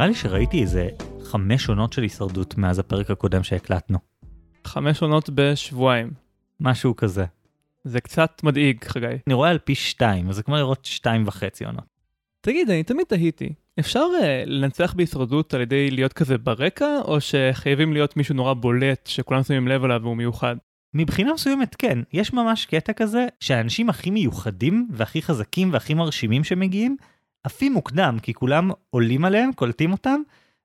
נראה לי שראיתי איזה חמש עונות של הישרדות מאז הפרק הקודם שהקלטנו. חמש עונות בשבועיים. משהו כזה. זה קצת מדאיג, חגי. אני רואה על פי שתיים, אז זה כמו לראות שתיים וחצי עונות. תגיד, אני תמיד תהיתי, אפשר uh, לנצח בהישרדות על ידי להיות כזה ברקע, או שחייבים להיות מישהו נורא בולט, שכולם שמים לב עליו והוא מיוחד? מבחינה מסוימת כן, יש ממש קטע כזה שהאנשים הכי מיוחדים והכי חזקים והכי מרשימים שמגיעים, עפים מוקדם, כי כולם עולים עליהם, קולטים אותם,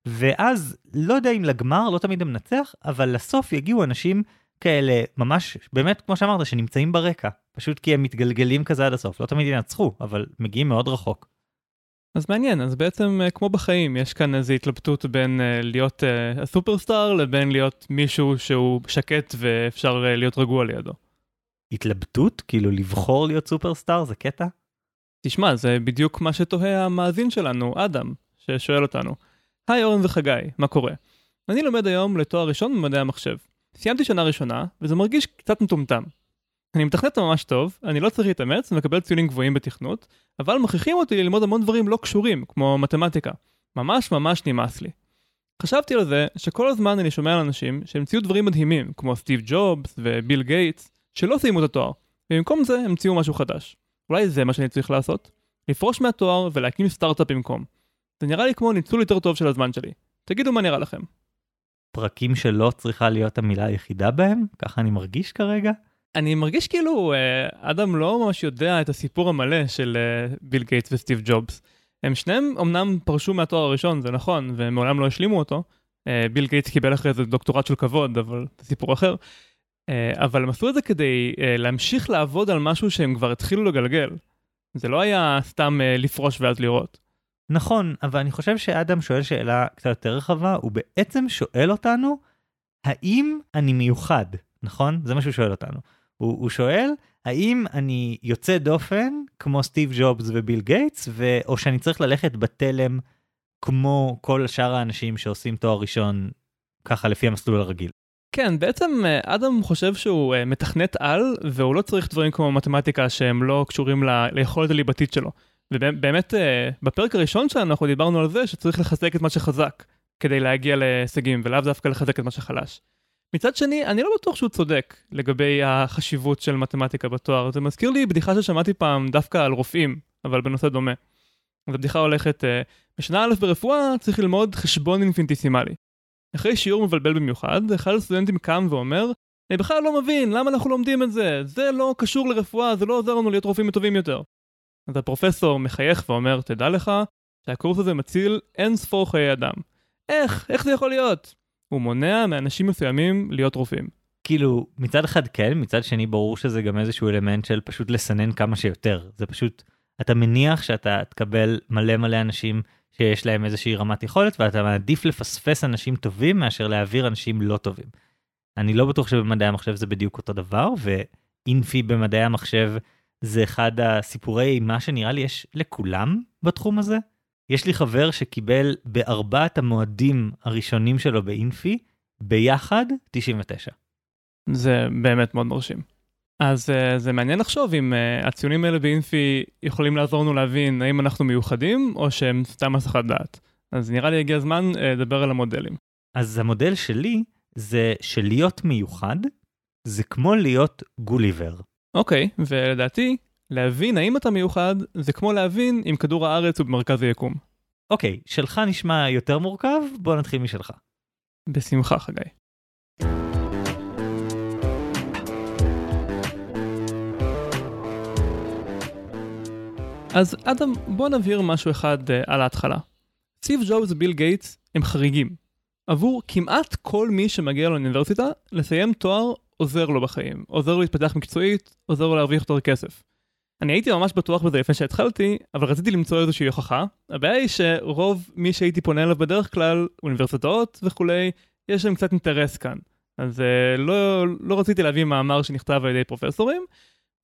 ואז לא יודע אם לגמר, לא תמיד הם מנצח, אבל לסוף יגיעו אנשים כאלה, ממש, באמת, כמו שאמרת, שנמצאים ברקע. פשוט כי הם מתגלגלים כזה עד הסוף. לא תמיד ינצחו, אבל מגיעים מאוד רחוק. אז מעניין, אז בעצם אה, כמו בחיים, יש כאן איזו התלבטות בין uh, להיות uh, הסופרסטאר לבין להיות מישהו שהוא שקט ואפשר uh, להיות רגוע לידו. התלבטות? כאילו לבחור להיות סופרסטאר זה קטע? תשמע, זה בדיוק מה שתוהה המאזין שלנו, אדם, ששואל אותנו. היי אורן וחגי, מה קורה? אני לומד היום לתואר ראשון במדעי המחשב. סיימתי שנה ראשונה, וזה מרגיש קצת מטומטם. אני מתכנת ממש טוב, אני לא צריך להתאמץ ומקבל ציונים גבוהים בתכנות, אבל מכריחים אותי ללמוד המון דברים לא קשורים, כמו מתמטיקה. ממש ממש נמאס לי. חשבתי על זה שכל הזמן אני שומע על אנשים שהמציאו דברים מדהימים, כמו סטיב ג'ובס וביל גייטס, שלא סיימו את התואר, ובמקום זה המציאו משהו חדש. אולי זה מה שאני צריך לעשות? לפרוש מהתואר ולהקים סטארט-אפ במקום. זה נראה לי כמו ניצול יותר טוב של הזמן שלי. תגידו מה נראה לכם. פרקים שלא צריכה להיות המילה היחידה בהם? ככה אני מרגיש כרגע? אני מרגיש כאילו אה, אדם לא ממש יודע את הסיפור המלא של אה, ביל גייטס וסטיב ג'ובס. הם שניהם אמנם פרשו מהתואר הראשון, זה נכון, ומעולם לא השלימו אותו. אה, ביל גייטס קיבל אחרי זה דוקטורט של כבוד, אבל זה סיפור אחר. אבל הם עשו את זה כדי להמשיך לעבוד על משהו שהם כבר התחילו לגלגל. זה לא היה סתם לפרוש ואז לראות. נכון, אבל אני חושב שאדם שואל שאלה קצת יותר רחבה, הוא בעצם שואל אותנו, האם אני מיוחד, נכון? זה מה שהוא שואל אותנו. הוא, הוא שואל, האם אני יוצא דופן כמו סטיב ג'ובס וביל גייטס, ו... או שאני צריך ללכת בתלם כמו כל שאר האנשים שעושים תואר ראשון ככה לפי המסלול הרגיל. כן, בעצם אה, אדם חושב שהוא אה, מתכנת על, והוא לא צריך דברים כמו מתמטיקה שהם לא קשורים ל... ליכולת הליבתית שלו. ובאמת, אה, בפרק הראשון שלנו אנחנו דיברנו על זה שצריך לחזק את מה שחזק כדי להגיע להישגים, ולאו דווקא לחזק את מה שחלש. מצד שני, אני לא בטוח שהוא צודק לגבי החשיבות של מתמטיקה בתואר. זה מזכיר לי בדיחה ששמעתי פעם דווקא על רופאים, אבל בנושא דומה. אז הבדיחה הולכת, בשנה א' ברפואה צריך ללמוד חשבון אינפינטיסימלי. אחרי שיעור מבלבל במיוחד, אחד הסטודנטים קם ואומר, אני בכלל לא מבין, למה אנחנו לומדים את זה? זה לא קשור לרפואה, זה לא עוזר לנו להיות רופאים טובים יותר. אז הפרופסור מחייך ואומר, תדע לך שהקורס הזה מציל אין ספור חיי אדם. איך? איך זה יכול להיות? הוא מונע מאנשים מסוימים להיות רופאים. כאילו, מצד אחד כן, מצד שני ברור שזה גם איזשהו אלמנט של פשוט לסנן כמה שיותר. זה פשוט, אתה מניח שאתה תקבל מלא מלא אנשים שיש להם איזושהי רמת יכולת, ואתה מעדיף לפספס אנשים טובים מאשר להעביר אנשים לא טובים. אני לא בטוח שבמדעי המחשב זה בדיוק אותו דבר, ואינפי במדעי המחשב זה אחד הסיפורי אימה שנראה לי יש לכולם בתחום הזה. יש לי חבר שקיבל בארבעת המועדים הראשונים שלו באינפי, ביחד 99. זה באמת מאוד מרשים. אז uh, זה מעניין לחשוב אם uh, הציונים האלה באינפי יכולים לעזור לנו להבין האם אנחנו מיוחדים או שהם סתם הסחת דעת. אז נראה לי הגיע הזמן uh, לדבר על המודלים. אז המודל שלי זה שלהיות מיוחד זה כמו להיות גוליבר. אוקיי, okay, ולדעתי להבין האם אתה מיוחד זה כמו להבין אם כדור הארץ הוא במרכז היקום. אוקיי, okay, שלך נשמע יותר מורכב, בוא נתחיל משלך. בשמחה חגי. אז אדם, בוא נבהיר משהו אחד uh, על ההתחלה. סטיב ג'ובס וביל גייטס הם חריגים. עבור כמעט כל מי שמגיע לאוניברסיטה, לסיים תואר עוזר לו בחיים. עוזר לו להתפתח מקצועית, עוזר לו להרוויח יותר כסף. אני הייתי ממש בטוח בזה לפני שהתחלתי, אבל רציתי למצוא איזושהי הוכחה. הבעיה היא שרוב מי שהייתי פונה אליו בדרך כלל, אוניברסיטאות וכולי, יש להם קצת אינטרס כאן. אז uh, לא, לא רציתי להביא מאמר שנכתב על ידי פרופסורים.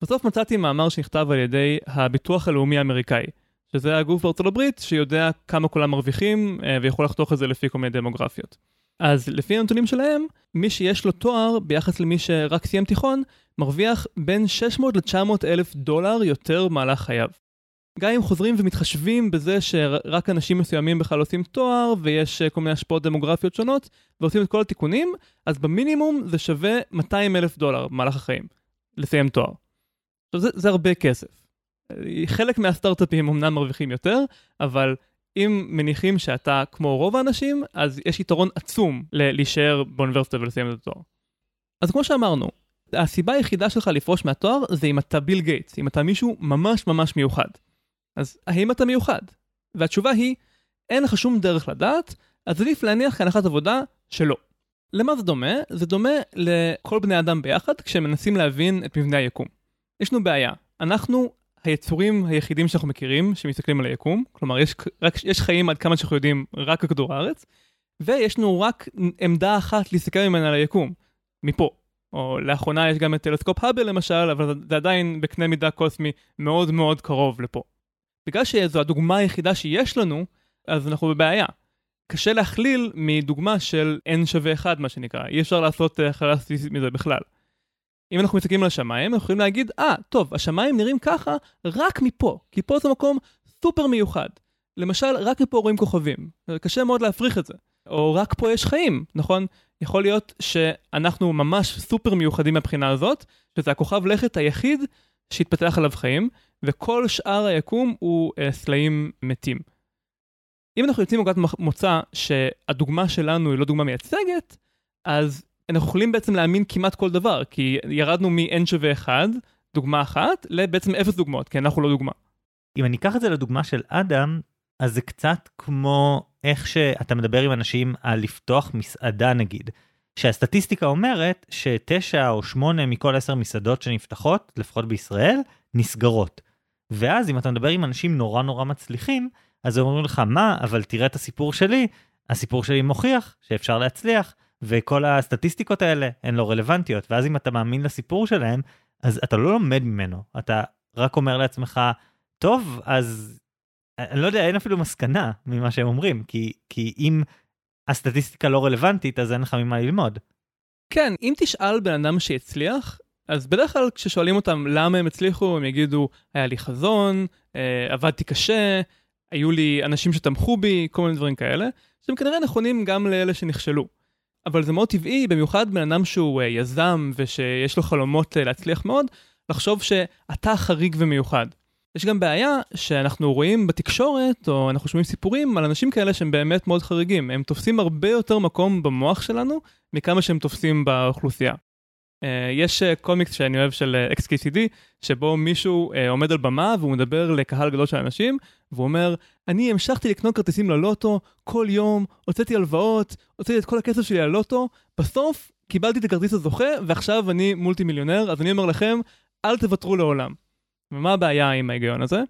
בסוף מצאתי מאמר שנכתב על ידי הביטוח הלאומי האמריקאי, שזה הגוף בארצות הברית שיודע כמה כולם מרוויחים uh, ויכול לחתוך את זה לפי כל מיני דמוגרפיות. אז לפי הנתונים שלהם, מי שיש לו תואר ביחס למי שרק סיים תיכון, מרוויח בין 600 ל-900 אלף דולר יותר במהלך חייו. גם אם חוזרים ומתחשבים בזה שרק אנשים מסוימים בכלל עושים תואר, ויש כל מיני השפעות דמוגרפיות שונות, ועושים את כל התיקונים, אז במינימום זה שווה 200 אלף דולר במהלך החיים, לסיים תואר. עכשיו זה, זה הרבה כסף. חלק מהסטארט-אפים אמנם מרוויחים יותר, אבל אם מניחים שאתה כמו רוב האנשים, אז יש יתרון עצום להישאר באוניברסיטה ולסיים את התואר. אז כמו שאמרנו, הסיבה היחידה שלך לפרוש מהתואר זה אם אתה ביל גייטס, אם אתה מישהו ממש ממש מיוחד. אז האם אתה מיוחד? והתשובה היא, אין לך שום דרך לדעת, אז עדיף להניח כהנחת עבודה שלא. למה זה דומה? זה דומה לכל בני אדם ביחד כשהם מנסים להבין את מבנה היקום. יש לנו בעיה, אנחנו היצורים היחידים שאנחנו מכירים שמסתכלים על היקום, כלומר יש, רק, יש חיים עד כמה שאנחנו יודעים רק בכדור הארץ, ויש לנו רק עמדה אחת להסתכל ממנה על היקום, מפה. או לאחרונה יש גם את טלסקופ האבל למשל, אבל זה עדיין בקנה מידה קוסמי מאוד מאוד קרוב לפה. בגלל שזו הדוגמה היחידה שיש לנו, אז אנחנו בבעיה. קשה להכליל מדוגמה של n שווה 1 מה שנקרא, אי אפשר לעשות הכללה סטטיסטית מזה בכלל. אם אנחנו מסתכלים על השמיים, אנחנו יכולים להגיד, אה, ah, טוב, השמיים נראים ככה רק מפה, כי פה זה מקום סופר מיוחד. למשל, רק מפה רואים כוכבים, קשה מאוד להפריך את זה. או רק פה יש חיים, נכון? יכול להיות שאנחנו ממש סופר מיוחדים מהבחינה הזאת, שזה הכוכב לכת היחיד שהתפתח עליו חיים, וכל שאר היקום הוא uh, סלעים מתים. אם אנחנו יוצאים מנקודת מוצא שהדוגמה שלנו היא לא דוגמה מייצגת, אז אנחנו יכולים בעצם להאמין כמעט כל דבר, כי ירדנו מ-n שווה 1, דוגמה אחת, לבעצם אפס דוגמאות, כי אנחנו לא דוגמה. אם אני אקח את זה לדוגמה של אדם, אז זה קצת כמו איך שאתה מדבר עם אנשים על לפתוח מסעדה נגיד, שהסטטיסטיקה אומרת שתשע או שמונה מכל עשר מסעדות שנפתחות, לפחות בישראל, נסגרות. ואז אם אתה מדבר עם אנשים נורא נורא מצליחים, אז אומרים לך, מה, אבל תראה את הסיפור שלי, הסיפור שלי מוכיח שאפשר להצליח, וכל הסטטיסטיקות האלה הן לא רלוונטיות, ואז אם אתה מאמין לסיפור שלהם, אז אתה לא לומד ממנו, אתה רק אומר לעצמך, טוב, אז אני לא יודע, אין אפילו מסקנה ממה שהם אומרים, כי, כי אם הסטטיסטיקה לא רלוונטית, אז אין לך ממה ללמוד. כן, אם תשאל בן אדם שהצליח, אז בדרך כלל כששואלים אותם למה הם הצליחו, הם יגידו, היה לי חזון, אה, עבדתי קשה, היו לי אנשים שתמכו בי, כל מיני דברים כאלה, שהם כנראה נכונים גם לאלה שנכשלו. אבל זה מאוד טבעי, במיוחד בן אדם שהוא אה, יזם ושיש לו חלומות אה, להצליח מאוד, לחשוב שאתה חריג ומיוחד. יש גם בעיה שאנחנו רואים בתקשורת, או אנחנו שומעים סיפורים על אנשים כאלה שהם באמת מאוד חריגים. הם תופסים הרבה יותר מקום במוח שלנו מכמה שהם תופסים באוכלוסייה. אה, יש אה, קומיקס שאני אוהב של אה, XKCD, שבו מישהו עומד על במה והוא מדבר לקהל גדול של אנשים, והוא אומר, אני המשכתי לקנות כרטיסים ללוטו כל יום, הוצאתי הלוואות, הוצאתי את כל הכסף שלי ללוטו, בסוף קיבלתי את הכרטיס הזוכה, ועכשיו אני מולטי מיליונר, אז אני אומר לכם, אל תוותרו לעולם. ומה הבעיה עם ההיגיון הזה?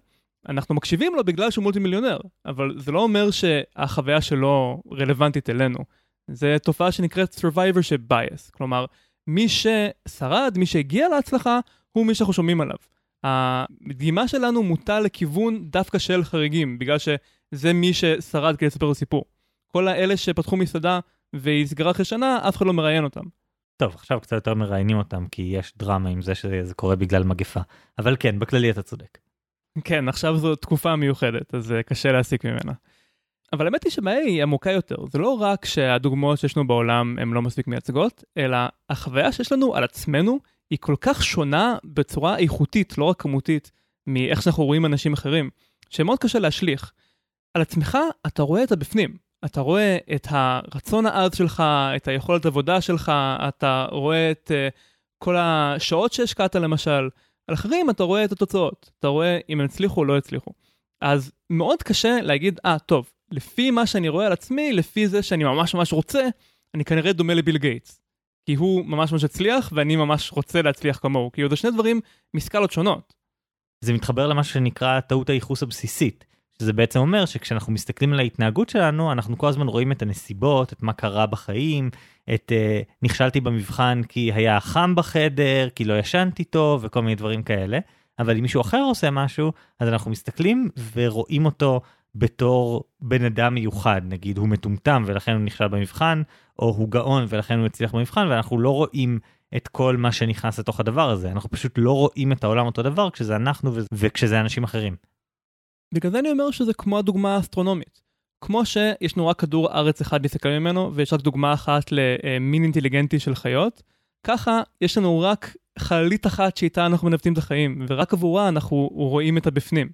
אנחנו מקשיבים לו בגלל שהוא מולטי מיליונר, אבל זה לא אומר שהחוויה שלו רלוונטית אלינו. זה תופעה שנקראת survivorship bias, כלומר, מי ששרד, מי שהגיע להצלחה, הוא מי שאנחנו שומעים עליו. הדגימה שלנו מוטה לכיוון דווקא של חריגים, בגלל שזה מי ששרד כדי לספר סיפור. כל האלה שפתחו מסעדה והיא סגרה אחרי שנה, אף אחד לא מראיין אותם. טוב, עכשיו קצת יותר מראיינים אותם, כי יש דרמה עם זה שזה קורה בגלל מגפה. אבל כן, בכללי אתה צודק. כן, עכשיו זו תקופה מיוחדת, אז אה, קשה להסיק ממנה. אבל האמת היא שבעיה היא עמוקה יותר. זה לא רק שהדוגמאות שיש לנו בעולם הן לא מספיק מייצגות, אלא החוויה שיש לנו על עצמנו היא כל כך שונה בצורה איכותית, לא רק כמותית, מאיך שאנחנו רואים אנשים אחרים, שמאוד קשה להשליך. על עצמך אתה רואה את הבפנים. אתה רואה את הרצון העז שלך, את היכולת עבודה שלך, אתה רואה את uh, כל השעות שהשקעת למשל. על אחרים אתה רואה את התוצאות, אתה רואה אם הם הצליחו או לא הצליחו. אז מאוד קשה להגיד, אה, ah, טוב, לפי מה שאני רואה על עצמי, לפי זה שאני ממש ממש רוצה, אני כנראה דומה לביל גייטס. כי הוא ממש ממש הצליח, ואני ממש רוצה להצליח כמוהו. כי זה שני דברים מסקלות שונות. זה מתחבר למה שנקרא טעות הייחוס הבסיסית. שזה בעצם אומר שכשאנחנו מסתכלים על ההתנהגות שלנו, אנחנו כל הזמן רואים את הנסיבות, את מה קרה בחיים, את uh, נכשלתי במבחן כי היה חם בחדר, כי לא ישנתי טוב וכל מיני דברים כאלה. אבל אם מישהו אחר עושה משהו, אז אנחנו מסתכלים ורואים אותו בתור בן אדם מיוחד, נגיד הוא מטומטם ולכן הוא נכשל במבחן, או הוא גאון ולכן הוא הצליח במבחן, ואנחנו לא רואים את כל מה שנכנס לתוך הדבר הזה, אנחנו פשוט לא רואים את העולם אותו דבר כשזה אנחנו וכשזה אנשים אחרים. בגלל זה אני אומר שזה כמו הדוגמה האסטרונומית. כמו שיש לנו רק כדור ארץ אחד להסתכל ממנו, ויש רק דוגמה אחת למין אינטליגנטי של חיות, ככה יש לנו רק חללית אחת שאיתה אנחנו מנווטים את החיים, ורק עבורה אנחנו רואים את הבפנים.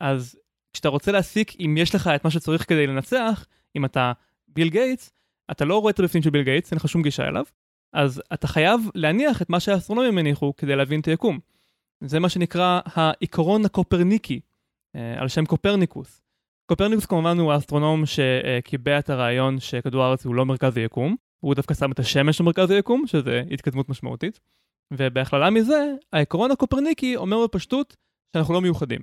אז כשאתה רוצה להסיק אם יש לך את מה שצריך כדי לנצח, אם אתה ביל גייטס, אתה לא רואה את הבפנים של ביל גייטס, אין לך שום גישה אליו, אז אתה חייב להניח את מה שהאסטרונומים הניחו כדי להבין את היקום. זה מה שנקרא העיקרון הקופרניקי, אה, על שם קופרניקוס. קופרניקוס כמובן הוא האסטרונום שקיבע את הרעיון שכדור הארץ הוא לא מרכז היקום, הוא דווקא שם את השמש במרכז היקום, שזה התקדמות משמעותית. ובהכללה מזה, העקרון הקופרניקי אומר בפשטות שאנחנו לא מיוחדים.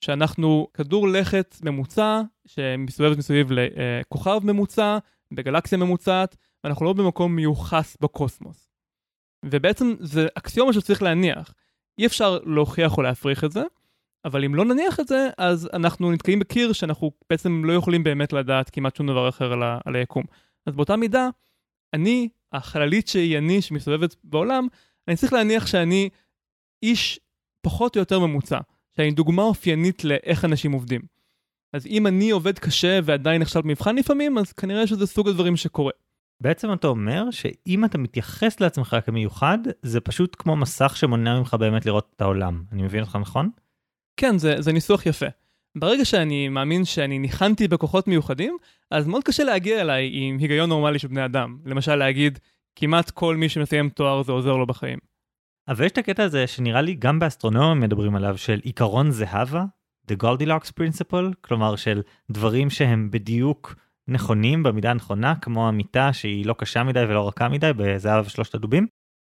שאנחנו כדור לכת ממוצע שמסתובב מסביב לכוכב ממוצע, בגלקסיה ממוצעת, ואנחנו לא במקום מיוחס בקוסמוס. ובעצם זה אקסיומה שצריך להניח. אי אפשר להוכיח או להפריך את זה, אבל אם לא נניח את זה, אז אנחנו נתקעים בקיר שאנחנו בעצם לא יכולים באמת לדעת כמעט שום דבר אחר על, ה- על היקום. אז באותה מידה, אני, החללית שהיא אני, שמסתובבת בעולם, אני צריך להניח שאני איש פחות או יותר ממוצע, שאני דוגמה אופיינית לאיך אנשים עובדים. אז אם אני עובד קשה ועדיין נכשל במבחן לפעמים, אז כנראה שזה סוג הדברים שקורה. בעצם אתה אומר שאם אתה מתייחס לעצמך כמיוחד, זה פשוט כמו מסך שמונע ממך באמת לראות את העולם. אני מבין אותך נכון? כן, זה, זה ניסוח יפה. ברגע שאני מאמין שאני ניחנתי בכוחות מיוחדים, אז מאוד קשה להגיע אליי עם היגיון נורמלי של בני אדם. למשל להגיד, כמעט כל מי שמסיים תואר זה עוזר לו בחיים. אבל יש את הקטע הזה שנראה לי גם באסטרונומיה מדברים עליו, של עיקרון זהבה, The Goldilocks Principle, כלומר של דברים שהם בדיוק נכונים במידה הנכונה, כמו המיטה שהיא לא קשה מדי ולא רכה מדי בזהב שלושת הדובים.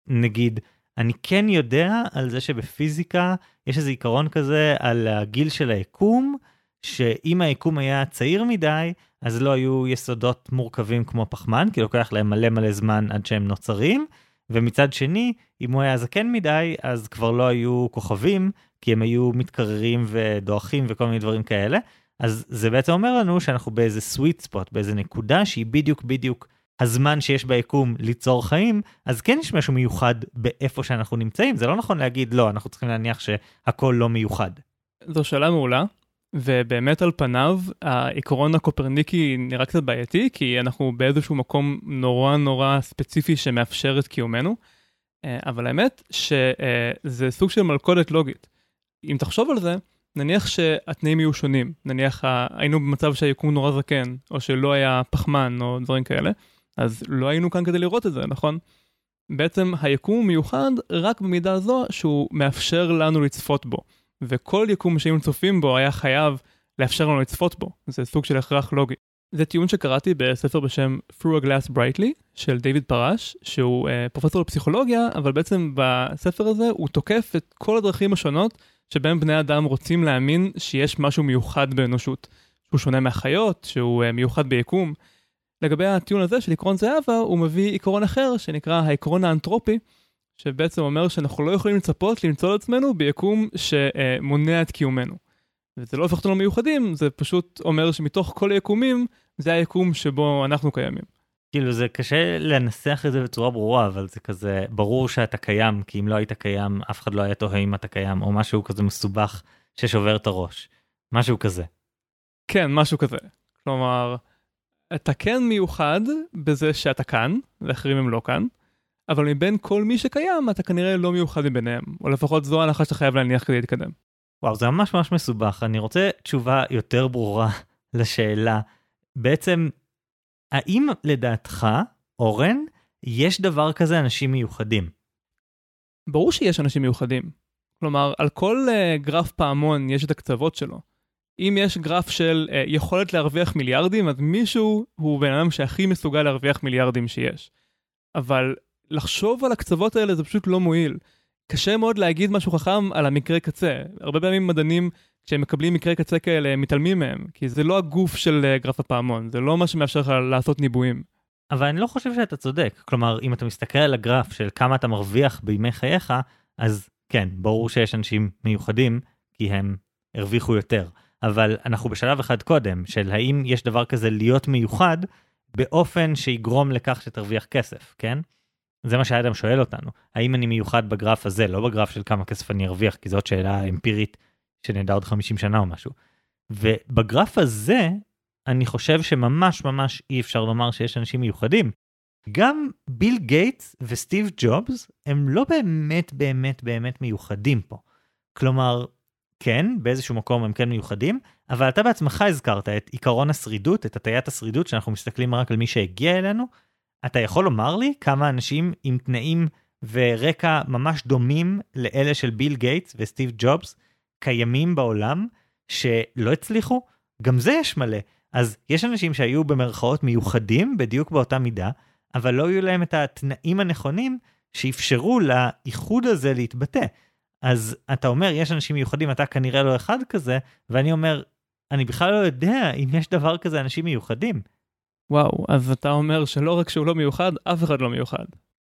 נגיד, אני כן יודע על זה שבפיזיקה יש איזה עיקרון כזה על הגיל של היקום, שאם היקום היה צעיר מדי, אז לא היו יסודות מורכבים כמו פחמן, כי לוקח להם מלא מלא זמן עד שהם נוצרים, ומצד שני, אם הוא היה זקן מדי, אז כבר לא היו כוכבים, כי הם היו מתקררים ודועכים וכל מיני דברים כאלה. אז זה בעצם אומר לנו שאנחנו באיזה sweet spot, באיזה נקודה שהיא בדיוק בדיוק הזמן שיש ביקום ליצור חיים, אז כן יש משהו מיוחד באיפה שאנחנו נמצאים. זה לא נכון להגיד לא, אנחנו צריכים להניח שהכל לא מיוחד. זו שאלה מעולה, ובאמת על פניו העיקרון הקופרניקי נראה קצת בעייתי, כי אנחנו באיזשהו מקום נורא נורא ספציפי שמאפשר את קיומנו, אה, אבל האמת שזה סוג של מלכודת לוגית. אם תחשוב על זה, נניח שהתנאים יהיו שונים, נניח היינו במצב שהיקום נורא זקן, או שלא היה פחמן או דברים כאלה, אז לא היינו כאן כדי לראות את זה, נכון? בעצם היקום מיוחד רק במידה זו שהוא מאפשר לנו לצפות בו. וכל יקום שהיינו צופים בו היה חייב לאפשר לנו לצפות בו. זה סוג של הכרח לוגי. זה טיעון שקראתי בספר בשם Through a Glass Brightly של דיוויד פרש, שהוא אה, פרופסור לפסיכולוגיה, אבל בעצם בספר הזה הוא תוקף את כל הדרכים השונות שבהם בני אדם רוצים להאמין שיש משהו מיוחד באנושות. שהוא שונה מהחיות, שהוא אה, מיוחד ביקום. לגבי הטיעון הזה של עקרון זהבה, הוא מביא עקרון אחר שנקרא העקרון האנתרופי, שבעצם אומר שאנחנו לא יכולים לצפות למצוא את עצמנו ביקום שמונע את קיומנו. וזה לא הופך אותנו מיוחדים, זה פשוט אומר שמתוך כל היקומים, זה היקום שבו אנחנו קיימים. כאילו זה קשה לנסח את זה בצורה ברורה, אבל זה כזה ברור שאתה קיים, כי אם לא היית קיים, אף אחד לא היה תוהה אם אתה קיים, או משהו כזה מסובך ששובר את הראש. משהו כזה. כן, משהו כזה. כלומר, אתה כן מיוחד בזה שאתה כאן, ואחרים הם לא כאן, אבל מבין כל מי שקיים, אתה כנראה לא מיוחד מביניהם, או לפחות זו ההנחה שאתה חייב להניח כדי להתקדם. וואו, זה ממש ממש מסובך. אני רוצה תשובה יותר ברורה לשאלה. בעצם, האם לדעתך, אורן, יש דבר כזה אנשים מיוחדים? ברור שיש אנשים מיוחדים. כלומר, על כל uh, גרף פעמון יש את הקצוות שלו. אם יש גרף של uh, יכולת להרוויח מיליארדים, אז מישהו הוא בן אדם שהכי מסוגל להרוויח מיליארדים שיש. אבל לחשוב על הקצוות האלה זה פשוט לא מועיל. קשה מאוד להגיד משהו חכם על המקרה קצה. הרבה פעמים מדענים, כשהם מקבלים מקרי קצה כאלה, הם מתעלמים מהם, כי זה לא הגוף של uh, גרף הפעמון, זה לא מה שמאפשר לך לעשות ניבויים. אבל אני לא חושב שאתה צודק. כלומר, אם אתה מסתכל על הגרף של כמה אתה מרוויח בימי חייך, אז כן, ברור שיש אנשים מיוחדים, כי הם הרוויחו יותר. אבל אנחנו בשלב אחד קודם, של האם יש דבר כזה להיות מיוחד, באופן שיגרום לכך שתרוויח כסף, כן? זה מה שאדם שואל אותנו, האם אני מיוחד בגרף הזה, לא בגרף של כמה כסף אני ארוויח, כי זאת שאלה אמפירית שנדע עוד 50 שנה או משהו. ובגרף הזה, אני חושב שממש ממש אי אפשר לומר שיש אנשים מיוחדים. גם ביל גייטס וסטיב ג'ובס הם לא באמת באמת באמת מיוחדים פה. כלומר, כן, באיזשהו מקום הם כן מיוחדים, אבל אתה בעצמך הזכרת את עיקרון השרידות, את הטיית השרידות, שאנחנו מסתכלים רק על מי שהגיע אלינו. אתה יכול לומר לי כמה אנשים עם תנאים ורקע ממש דומים לאלה של ביל גייטס וסטיב ג'ובס קיימים בעולם שלא הצליחו? גם זה יש מלא. אז יש אנשים שהיו במרכאות מיוחדים בדיוק באותה מידה, אבל לא היו להם את התנאים הנכונים שאפשרו לאיחוד הזה להתבטא. אז אתה אומר, יש אנשים מיוחדים, אתה כנראה לא אחד כזה, ואני אומר, אני בכלל לא יודע אם יש דבר כזה אנשים מיוחדים. וואו, אז אתה אומר שלא רק שהוא לא מיוחד, אף אחד לא מיוחד.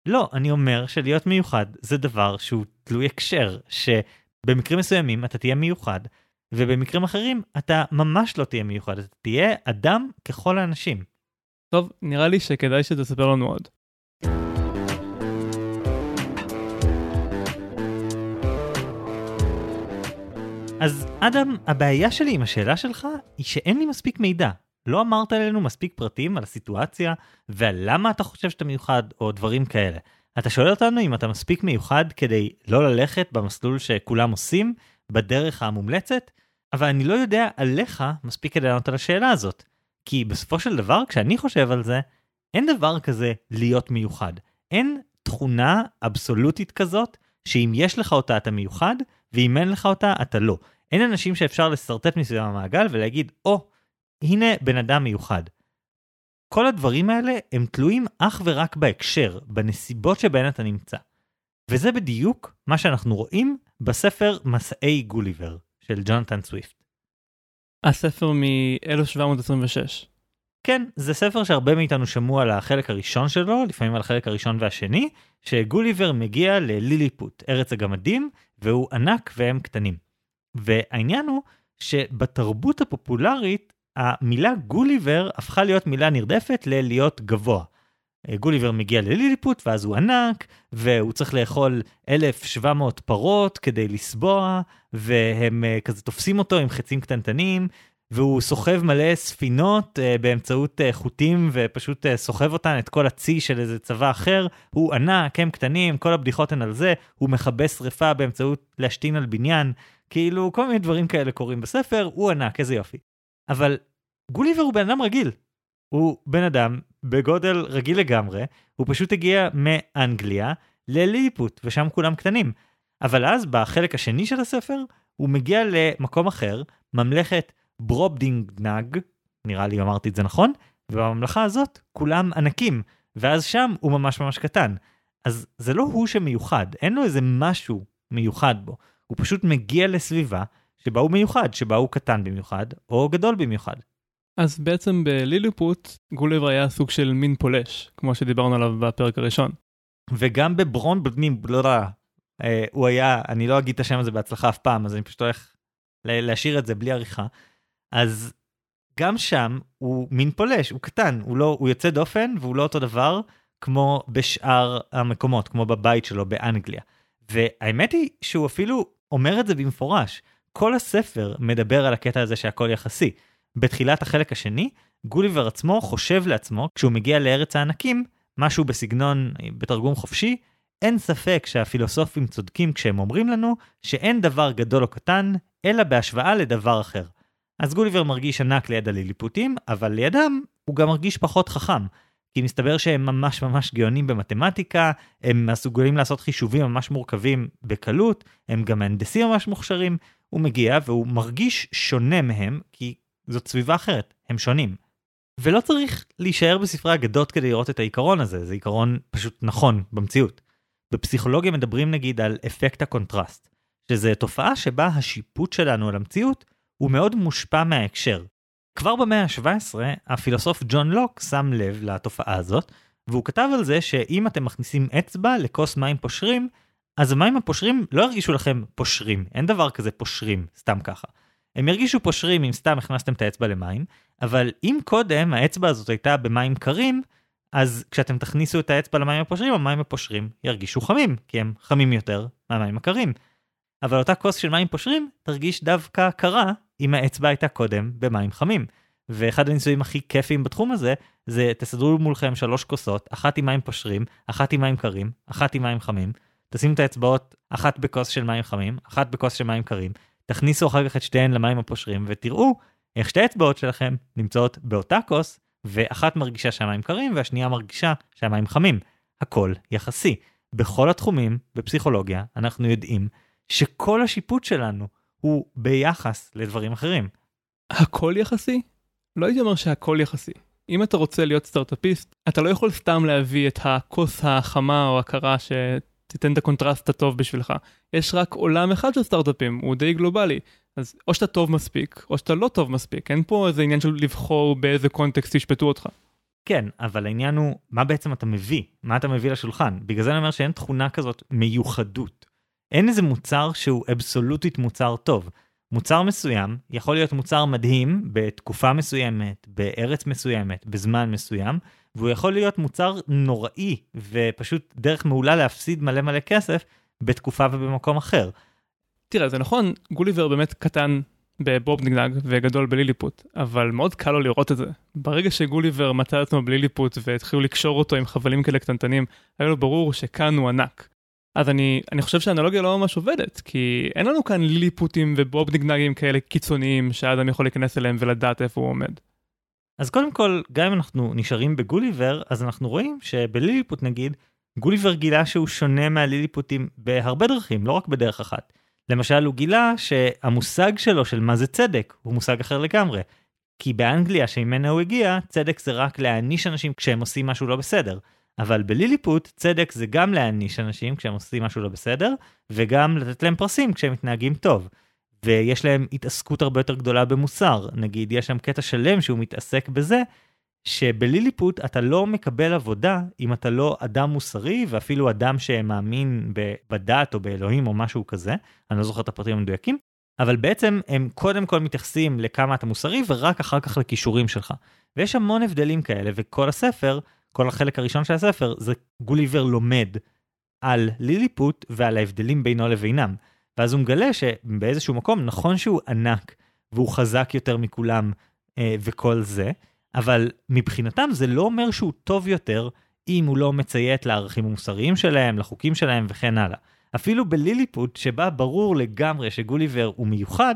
לא, אני אומר שלהיות מיוחד זה דבר שהוא תלוי הקשר, שבמקרים מסוימים אתה תהיה מיוחד, ובמקרים אחרים אתה ממש לא תהיה מיוחד, אתה תהיה אדם ככל האנשים. טוב, נראה לי שכדאי שתספר לנו עוד. אז אדם, הבעיה שלי עם השאלה שלך היא שאין לי מספיק מידע. לא אמרת לנו מספיק פרטים על הסיטואציה ועל למה אתה חושב שאתה מיוחד או דברים כאלה. אתה שואל אותנו אם אתה מספיק מיוחד כדי לא ללכת במסלול שכולם עושים, בדרך המומלצת, אבל אני לא יודע עליך מספיק כדי לענות על השאלה הזאת. כי בסופו של דבר, כשאני חושב על זה, אין דבר כזה להיות מיוחד. אין תכונה אבסולוטית כזאת, שאם יש לך אותה אתה מיוחד, ואם אין לך אותה אתה לא. אין אנשים שאפשר לשרטט מסביב המעגל ולהגיד, או, oh, הנה בן אדם מיוחד. כל הדברים האלה הם תלויים אך ורק בהקשר, בנסיבות שבהן אתה נמצא. וזה בדיוק מה שאנחנו רואים בספר מסעי גוליבר של ג'ונתן סוויפט. הספר מ-1726. כן, זה ספר שהרבה מאיתנו שמעו על החלק הראשון שלו, לפעמים על החלק הראשון והשני, שגוליבר מגיע לליליפוט, ארץ הגמדים, והוא ענק והם קטנים. והעניין הוא שבתרבות הפופולרית, המילה גוליבר הפכה להיות מילה נרדפת ללהיות גבוה. גוליבר מגיע לליליפוט ואז הוא ענק והוא צריך לאכול 1,700 פרות כדי לסבוע והם אה, כזה תופסים אותו עם חצים קטנטנים והוא סוחב מלא ספינות uh, באמצעות חוטים ופשוט סוחב אותן את כל הצי של איזה צבא אחר, הוא ענק, הם קטנים, כל הבדיחות הן על זה, הוא מכבה שריפה באמצעות להשתין על בניין, כאילו כל מיני דברים כאלה קורים בספר, הוא ענק, איזה יופי. אבל גוליבר הוא בן אדם רגיל, הוא בן אדם בגודל רגיל לגמרי, הוא פשוט הגיע מאנגליה לליליפוט, ושם כולם קטנים. אבל אז בחלק השני של הספר, הוא מגיע למקום אחר, ממלכת ברובדינגנג, נראה לי אמרתי את זה נכון, ובממלכה הזאת כולם ענקים, ואז שם הוא ממש ממש קטן. אז זה לא הוא שמיוחד, אין לו איזה משהו מיוחד בו, הוא פשוט מגיע לסביבה שבה הוא מיוחד, שבה הוא קטן במיוחד, או גדול במיוחד. אז בעצם בליליפוט גוליבר היה סוג של מין פולש, כמו שדיברנו עליו בפרק הראשון. וגם בברון בלמים בלרה, אה, הוא היה, אני לא אגיד את השם הזה בהצלחה אף פעם, אז אני פשוט הולך להשאיר את זה בלי עריכה. אז גם שם הוא מין פולש, הוא קטן, הוא, לא, הוא יוצא דופן והוא לא אותו דבר כמו בשאר המקומות, כמו בבית שלו באנגליה. והאמת היא שהוא אפילו אומר את זה במפורש. כל הספר מדבר על הקטע הזה שהכל יחסי. בתחילת החלק השני, גוליבר עצמו חושב לעצמו, כשהוא מגיע לארץ הענקים, משהו בסגנון, בתרגום חופשי, אין ספק שהפילוסופים צודקים כשהם אומרים לנו שאין דבר גדול או קטן, אלא בהשוואה לדבר אחר. אז גוליבר מרגיש ענק ליד הליליפוטים, אבל לידם הוא גם מרגיש פחות חכם. כי מסתבר שהם ממש ממש גאונים במתמטיקה, הם מסוגלים לעשות חישובים ממש מורכבים בקלות, הם גם מהנדסים ממש מוכשרים. הוא מגיע והוא מרגיש שונה מהם, כי זאת סביבה אחרת, הם שונים. ולא צריך להישאר בספרי אגדות כדי לראות את העיקרון הזה, זה עיקרון פשוט נכון במציאות. בפסיכולוגיה מדברים נגיד על אפקט הקונטרסט, שזה תופעה שבה השיפוט שלנו על המציאות הוא מאוד מושפע מההקשר. כבר במאה ה-17 הפילוסוף ג'ון לוק שם לב לתופעה הזאת, והוא כתב על זה שאם אתם מכניסים אצבע לכוס מים פושרים, אז המים הפושרים לא ירגישו לכם פושרים, אין דבר כזה פושרים, סתם ככה. הם ירגישו פושרים אם סתם הכנסתם את האצבע למים, אבל אם קודם האצבע הזאת הייתה במים קרים, אז כשאתם תכניסו את האצבע למים הפושרים, המים הפושרים ירגישו חמים, כי הם חמים יותר מהמים הקרים. אבל אותה כוס של מים פושרים תרגיש דווקא קרה אם האצבע הייתה קודם במים חמים. ואחד הניסויים הכי כיפיים בתחום הזה, זה תסדרו מולכם שלוש כוסות, אחת עם מים פושרים, אחת עם מים קרים, אחת עם מים חמים, תשימו את האצבעות אחת בכוס של מים חמים, אחת בכוס של מים קרים, תכניסו אחר כך את שתיהן למים הפושרים ותראו איך שתי האצבעות שלכם נמצאות באותה כוס, ואחת מרגישה שהמים קרים והשנייה מרגישה שהמים חמים. הכל יחסי. בכל התחומים בפסיכולוגיה אנחנו יודעים שכל השיפוט שלנו הוא ביחס לדברים אחרים. הכל יחסי? לא הייתי אומר שהכל יחסי. אם אתה רוצה להיות סטארט-אפיסט, אתה לא יכול סתם להביא את הכוס החמה או הקרה שתיתן את הקונטרסט הטוב בשבילך. יש רק עולם אחד של סטארט-אפים, הוא די גלובלי. אז או שאתה טוב מספיק, או שאתה לא טוב מספיק. אין פה איזה עניין של לבחור באיזה קונטקסט ישפטו אותך. כן, אבל העניין הוא, מה בעצם אתה מביא? מה אתה מביא לשולחן? בגלל זה אני אומר שאין תכונה כזאת מיוחדות. אין איזה מוצר שהוא אבסולוטית מוצר טוב. מוצר מסוים יכול להיות מוצר מדהים בתקופה מסוימת, בארץ מסוימת, בזמן מסוים, והוא יכול להיות מוצר נוראי ופשוט דרך מעולה להפסיד מלא מלא כסף בתקופה ובמקום אחר. תראה, זה נכון, גוליבר באמת קטן בבובנגנג וגדול בליליפוט, אבל מאוד קל לו לראות את זה. ברגע שגוליבר מצא את עצמו בליליפוט והתחילו לקשור אותו עם חבלים כאלה קטנטנים, היה לו ברור שכאן הוא ענק. אז אני, אני חושב שהאנלוגיה לא ממש עובדת, כי אין לנו כאן ליליפוטים ובובנגנגים כאלה קיצוניים שהאדם יכול להיכנס אליהם ולדעת איפה הוא עומד. אז קודם כל, גם אם אנחנו נשארים בגוליבר, אז אנחנו רואים שבליליפוט נגיד, גוליבר גילה שהוא שונה מהליליפוטים בהרבה דרכים, לא רק בדרך אחת. למשל, הוא גילה שהמושג שלו של מה זה צדק הוא מושג אחר לגמרי. כי באנגליה שממנה הוא הגיע, צדק זה רק להעניש אנשים כשהם עושים משהו לא בסדר. אבל בליליפוט, צדק זה גם להעניש אנשים כשהם עושים משהו לא בסדר, וגם לתת להם פרסים כשהם מתנהגים טוב. ויש להם התעסקות הרבה יותר גדולה במוסר. נגיד, יש שם קטע שלם שהוא מתעסק בזה, שבליליפוט אתה לא מקבל עבודה אם אתה לא אדם מוסרי ואפילו אדם שמאמין בדת או באלוהים או משהו כזה, אני לא זוכר את הפרטים המדויקים, אבל בעצם הם קודם כל מתייחסים לכמה אתה מוסרי ורק אחר כך לכישורים שלך. ויש המון הבדלים כאלה וכל הספר, כל החלק הראשון של הספר זה גוליבר לומד על ליליפוט ועל ההבדלים בינו לבינם. ואז הוא מגלה שבאיזשהו מקום נכון שהוא ענק והוא חזק יותר מכולם אה, וכל זה, אבל מבחינתם זה לא אומר שהוא טוב יותר אם הוא לא מציית לערכים המוסריים שלהם, לחוקים שלהם וכן הלאה. אפילו בליליפוט, שבה ברור לגמרי שגוליבר הוא מיוחד,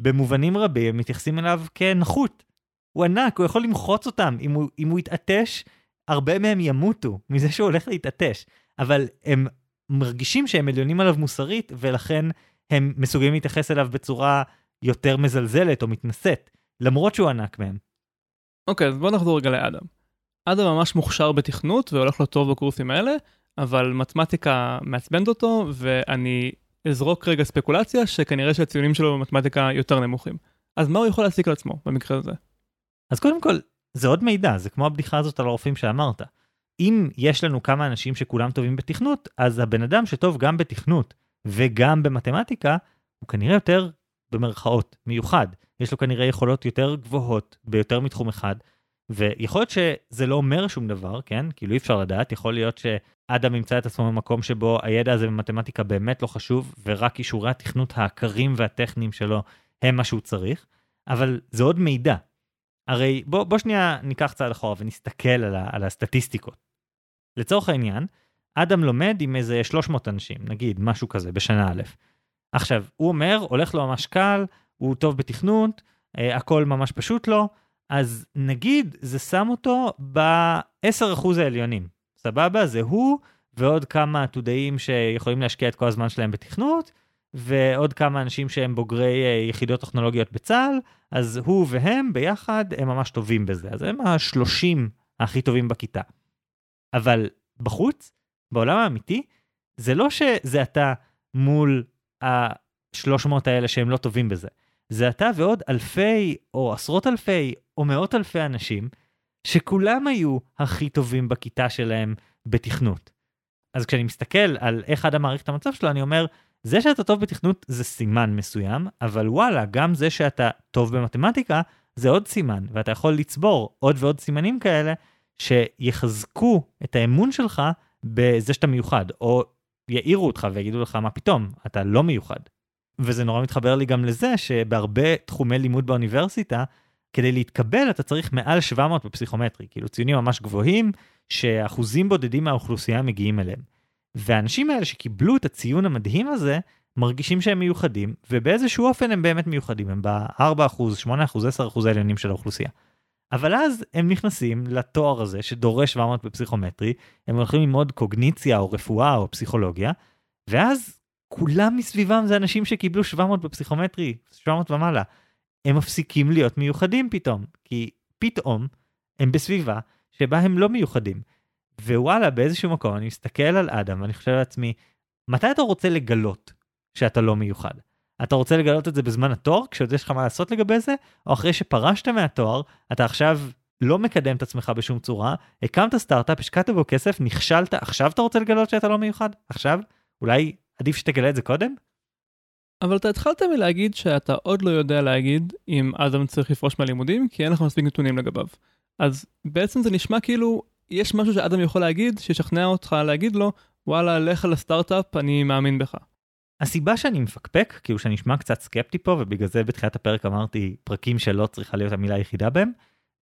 במובנים רבים מתייחסים אליו כנחות. הוא ענק, הוא יכול למחוץ אותם. אם הוא, אם הוא יתעטש, הרבה מהם ימותו מזה שהוא הולך להתעטש. אבל הם מרגישים שהם עליונים עליו מוסרית, ולכן הם מסוגלים להתייחס אליו בצורה יותר מזלזלת או מתנשאת, למרות שהוא ענק מהם. אוקיי, אז בוא נחזור רגע לאדם. אדם ממש מוכשר בתכנות והולך לו טוב בקורסים האלה, אבל מתמטיקה מעצבנת אותו, ואני אזרוק רגע ספקולציה שכנראה שהציונים שלו במתמטיקה יותר נמוכים. אז מה הוא יכול להסיק על עצמו במקרה הזה? אז קודם כל, זה עוד מידע, זה כמו הבדיחה הזאת על הרופאים שאמרת. אם יש לנו כמה אנשים שכולם טובים בתכנות, אז הבן אדם שטוב גם בתכנות וגם במתמטיקה, הוא כנראה יותר, במרכאות, מיוחד. יש לו כנראה יכולות יותר גבוהות ביותר מתחום אחד, ויכול להיות שזה לא אומר שום דבר, כן? כאילו אי אפשר לדעת, יכול להיות שאדם ימצא את עצמו במקום שבו הידע הזה במתמטיקה באמת לא חשוב, ורק כישורי התכנות העקרים והטכניים שלו הם מה שהוא צריך, אבל זה עוד מידע. הרי בוא, בוא שנייה ניקח צעד אחורה ונסתכל על, ה, על הסטטיסטיקות. לצורך העניין, אדם לומד עם איזה 300 אנשים, נגיד משהו כזה, בשנה א'. עכשיו, הוא אומר, הולך לו ממש קל, הוא טוב בתכנות, אה, הכל ממש פשוט לו, אז נגיד זה שם אותו ב-10% העליונים. סבבה? זה הוא ועוד כמה עתודאים שיכולים להשקיע את כל הזמן שלהם בתכנות, ועוד כמה אנשים שהם בוגרי אה, יחידות טכנולוגיות בצה"ל, אז הוא והם ביחד הם ממש טובים בזה. אז הם ה-30 הכי טובים בכיתה. אבל בחוץ, בעולם האמיתי, זה לא שזה אתה מול ה-300 האלה שהם לא טובים בזה. זה אתה ועוד אלפי, או עשרות אלפי, או מאות אלפי אנשים, שכולם היו הכי טובים בכיתה שלהם בתכנות. אז כשאני מסתכל על איך אדם מעריך את המצב שלו, אני אומר, זה שאתה טוב בתכנות זה סימן מסוים, אבל וואלה, גם זה שאתה טוב במתמטיקה זה עוד סימן, ואתה יכול לצבור עוד ועוד סימנים כאלה שיחזקו את האמון שלך בזה שאתה מיוחד, או יעירו אותך ויגידו לך מה פתאום, אתה לא מיוחד. וזה נורא מתחבר לי גם לזה שבהרבה תחומי לימוד באוניברסיטה, כדי להתקבל אתה צריך מעל 700 בפסיכומטרי, כאילו ציונים ממש גבוהים, שאחוזים בודדים מהאוכלוסייה מגיעים אליהם. והאנשים האלה שקיבלו את הציון המדהים הזה, מרגישים שהם מיוחדים, ובאיזשהו אופן הם באמת מיוחדים, הם ב-4%, 8%, 10% העליונים של האוכלוסייה. אבל אז הם נכנסים לתואר הזה שדורש 700 בפסיכומטרי, הם הולכים ללמוד קוגניציה או רפואה או פסיכולוגיה, ואז כולם מסביבם זה אנשים שקיבלו 700 בפסיכומטרי, 700 ומעלה. הם מפסיקים להיות מיוחדים פתאום, כי פתאום הם בסביבה שבה הם לא מיוחדים. ווואלה, באיזשהו מקום אני מסתכל על אדם ואני חושב לעצמי, מתי אתה רוצה לגלות שאתה לא מיוחד? אתה רוצה לגלות את זה בזמן התואר, כשעוד יש לך מה לעשות לגבי זה, או אחרי שפרשת מהתואר, אתה עכשיו לא מקדם את עצמך בשום צורה, הקמת סטארט-אפ, השקעת בו כסף, נכשלת, עכשיו אתה רוצה לגלות שאתה לא מיוחד? עכשיו? אולי עדיף שתגלה את זה קודם? אבל אתה התחלת מלהגיד שאתה עוד לא יודע להגיד אם אדם צריך לפרוש מהלימודים, כי אין לך מספיק נתונים לגביו. אז בעצם זה נשמע כאילו יש משהו שאדם יכול להגיד, שישכנע אותך להגיד לו, וואלה, לך לסטארט-אפ, אני מאמין בך. הסיבה שאני מפקפק, כאילו שאני נשמע קצת סקפטי פה, ובגלל זה בתחילת הפרק אמרתי פרקים שלא צריכה להיות המילה היחידה בהם,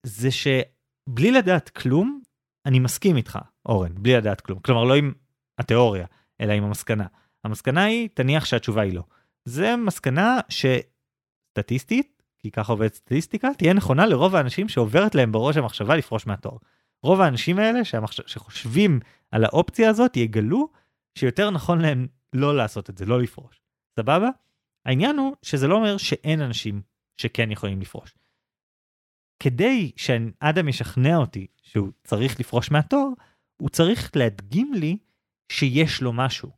זה שבלי לדעת כלום, אני מסכים איתך, אורן, בלי לדעת כלום. כלומר, לא עם התיאוריה, אלא עם המסקנה. המסקנה היא, תניח שהתשובה היא לא. זה מסקנה שסטטיסטית, כי ככה עובדת סטטיסטיקה, תהיה נכונה לרוב האנשים שעוברת להם בראש המחשבה לפרוש מהתואר. רוב האנשים האלה שהמחש... שחושבים על האופציה הזאת יגלו שיותר נכון להם לא לעשות את זה, לא לפרוש. סבבה? העניין הוא שזה לא אומר שאין אנשים שכן יכולים לפרוש. כדי שאדם ישכנע אותי שהוא צריך לפרוש מהתואר, הוא צריך להדגים לי שיש לו משהו.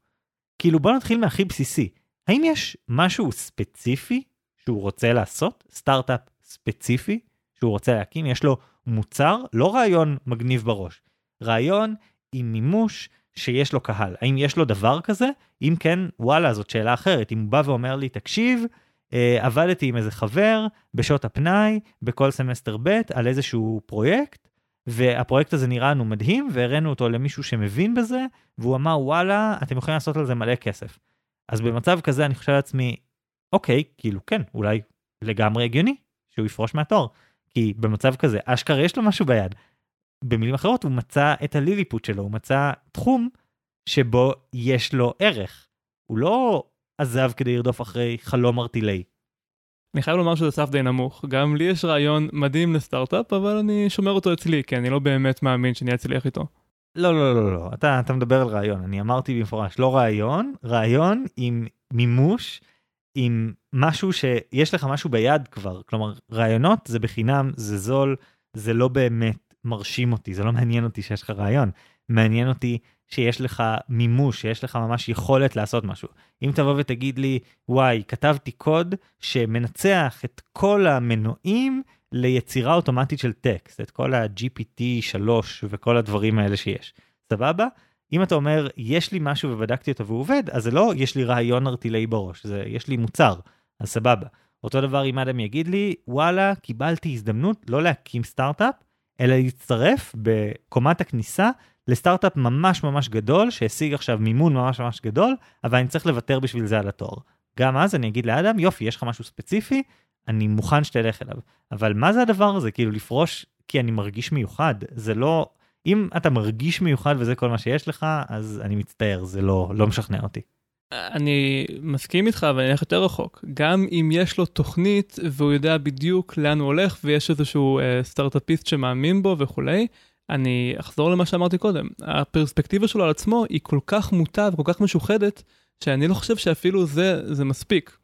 כאילו בוא נתחיל מהכי בסיסי. האם יש משהו ספציפי שהוא רוצה לעשות? סטארט-אפ ספציפי שהוא רוצה להקים? יש לו מוצר, לא רעיון מגניב בראש, רעיון עם מימוש שיש לו קהל. האם יש לו דבר כזה? אם כן, וואלה, זאת שאלה אחרת. אם הוא בא ואומר לי, תקשיב, אה, עבדתי עם איזה חבר בשעות הפנאי, בכל סמסטר ב', על איזשהו פרויקט, והפרויקט הזה נראה לנו מדהים, והראינו אותו למישהו שמבין בזה, והוא אמר, וואלה, אתם יכולים לעשות על זה מלא כסף. אז במצב כזה אני חושב לעצמי, אוקיי, כאילו כן, אולי לגמרי הגיוני שהוא יפרוש מהתואר. כי במצב כזה, אשכרה יש לו משהו ביד. במילים אחרות, הוא מצא את הליליפוט שלו, הוא מצא תחום שבו יש לו ערך. הוא לא עזב כדי לרדוף אחרי חלום ארטילי. אני חייב לומר שזה סף די נמוך. גם לי יש רעיון מדהים לסטארט-אפ, אבל אני שומר אותו אצלי, כי אני לא באמת מאמין שאני אצליח איתו. לא, לא, לא, לא, אתה, אתה מדבר על רעיון. אני אמרתי במפורש, לא רעיון, רעיון עם מימוש עם משהו שיש לך משהו ביד כבר, כלומר רעיונות זה בחינם, זה זול, זה לא באמת מרשים אותי, זה לא מעניין אותי שיש לך רעיון, מעניין אותי שיש לך מימוש, שיש לך ממש יכולת לעשות משהו. אם תבוא ותגיד לי, וואי, כתבתי קוד שמנצח את כל המנועים ליצירה אוטומטית של טקסט, את כל ה-GPT 3 וכל הדברים האלה שיש, סבבה? אם אתה אומר, יש לי משהו ובדקתי אותו והוא עובד, אז זה לא יש לי רעיון ארטילי בראש, זה יש לי מוצר, אז סבבה. אותו דבר אם אדם יגיד לי, וואלה, קיבלתי הזדמנות לא להקים סטארט-אפ, אלא להצטרף בקומת הכניסה לסטארט-אפ ממש ממש גדול, שהשיג עכשיו מימון ממש ממש גדול, אבל אני צריך לוותר בשביל זה על התואר. גם אז אני אגיד לאדם, יופי, יש לך משהו ספציפי, אני מוכן שתלך אליו. אבל מה זה הדבר הזה? כאילו לפרוש כי אני מרגיש מיוחד, זה לא, אם אתה מרגיש מיוחד וזה כל מה שיש לך, אז אני מצטער, זה לא, לא משכנע אותי. אני מסכים איתך ואני אלך יותר רחוק. גם אם יש לו תוכנית והוא יודע בדיוק לאן הוא הולך ויש איזשהו אה, סטארט-אפיסט שמאמין בו וכולי, אני אחזור למה שאמרתי קודם. הפרספקטיבה שלו על עצמו היא כל כך מוטה וכל כך משוחדת, שאני לא חושב שאפילו זה, זה מספיק.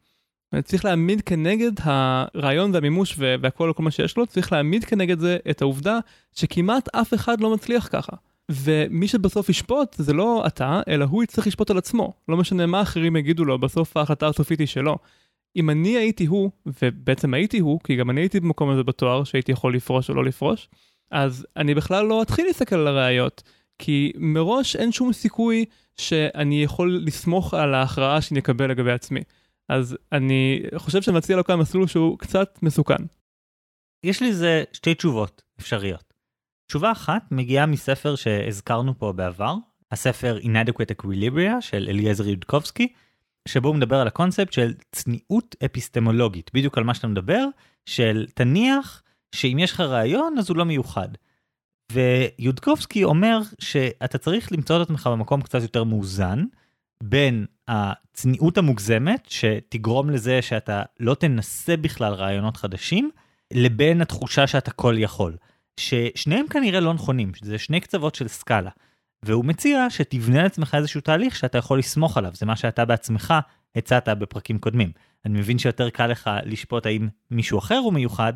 צריך להעמיד כנגד הרעיון והמימוש והכל כל מה שיש לו, צריך להעמיד כנגד זה את העובדה שכמעט אף אחד לא מצליח ככה. ומי שבסוף ישפוט זה לא אתה, אלא הוא יצטרך לשפוט על עצמו. לא משנה מה אחרים יגידו לו, בסוף ההחלטה הסופית היא שלו. אם אני הייתי הוא, ובעצם הייתי הוא, כי גם אני הייתי במקום הזה בתואר, שהייתי יכול לפרוש או לא לפרוש, אז אני בכלל לא אתחיל להסתכל על הראיות, כי מראש אין שום סיכוי שאני יכול לסמוך על ההכרעה שאני אקבל לגבי עצמי. אז אני חושב שאני מציע לו כאן מסלול שהוא קצת מסוכן. יש לי זה שתי תשובות אפשריות. תשובה אחת מגיעה מספר שהזכרנו פה בעבר, הספר Inadequate Equilibria של אליעזר יודקובסקי, שבו הוא מדבר על הקונספט של צניעות אפיסטמולוגית, בדיוק על מה שאתה מדבר, של תניח שאם יש לך רעיון אז הוא לא מיוחד. ויודקובסקי אומר שאתה צריך למצוא את עצמך במקום קצת יותר מאוזן, בין הצניעות המוגזמת שתגרום לזה שאתה לא תנסה בכלל רעיונות חדשים, לבין התחושה שאתה כל יכול. ששניהם כנראה לא נכונים, זה שני קצוות של סקאלה. והוא מציע שתבנה לעצמך איזשהו תהליך שאתה יכול לסמוך עליו, זה מה שאתה בעצמך הצעת בפרקים קודמים. אני מבין שיותר קל לך לשפוט האם מישהו אחר הוא מיוחד,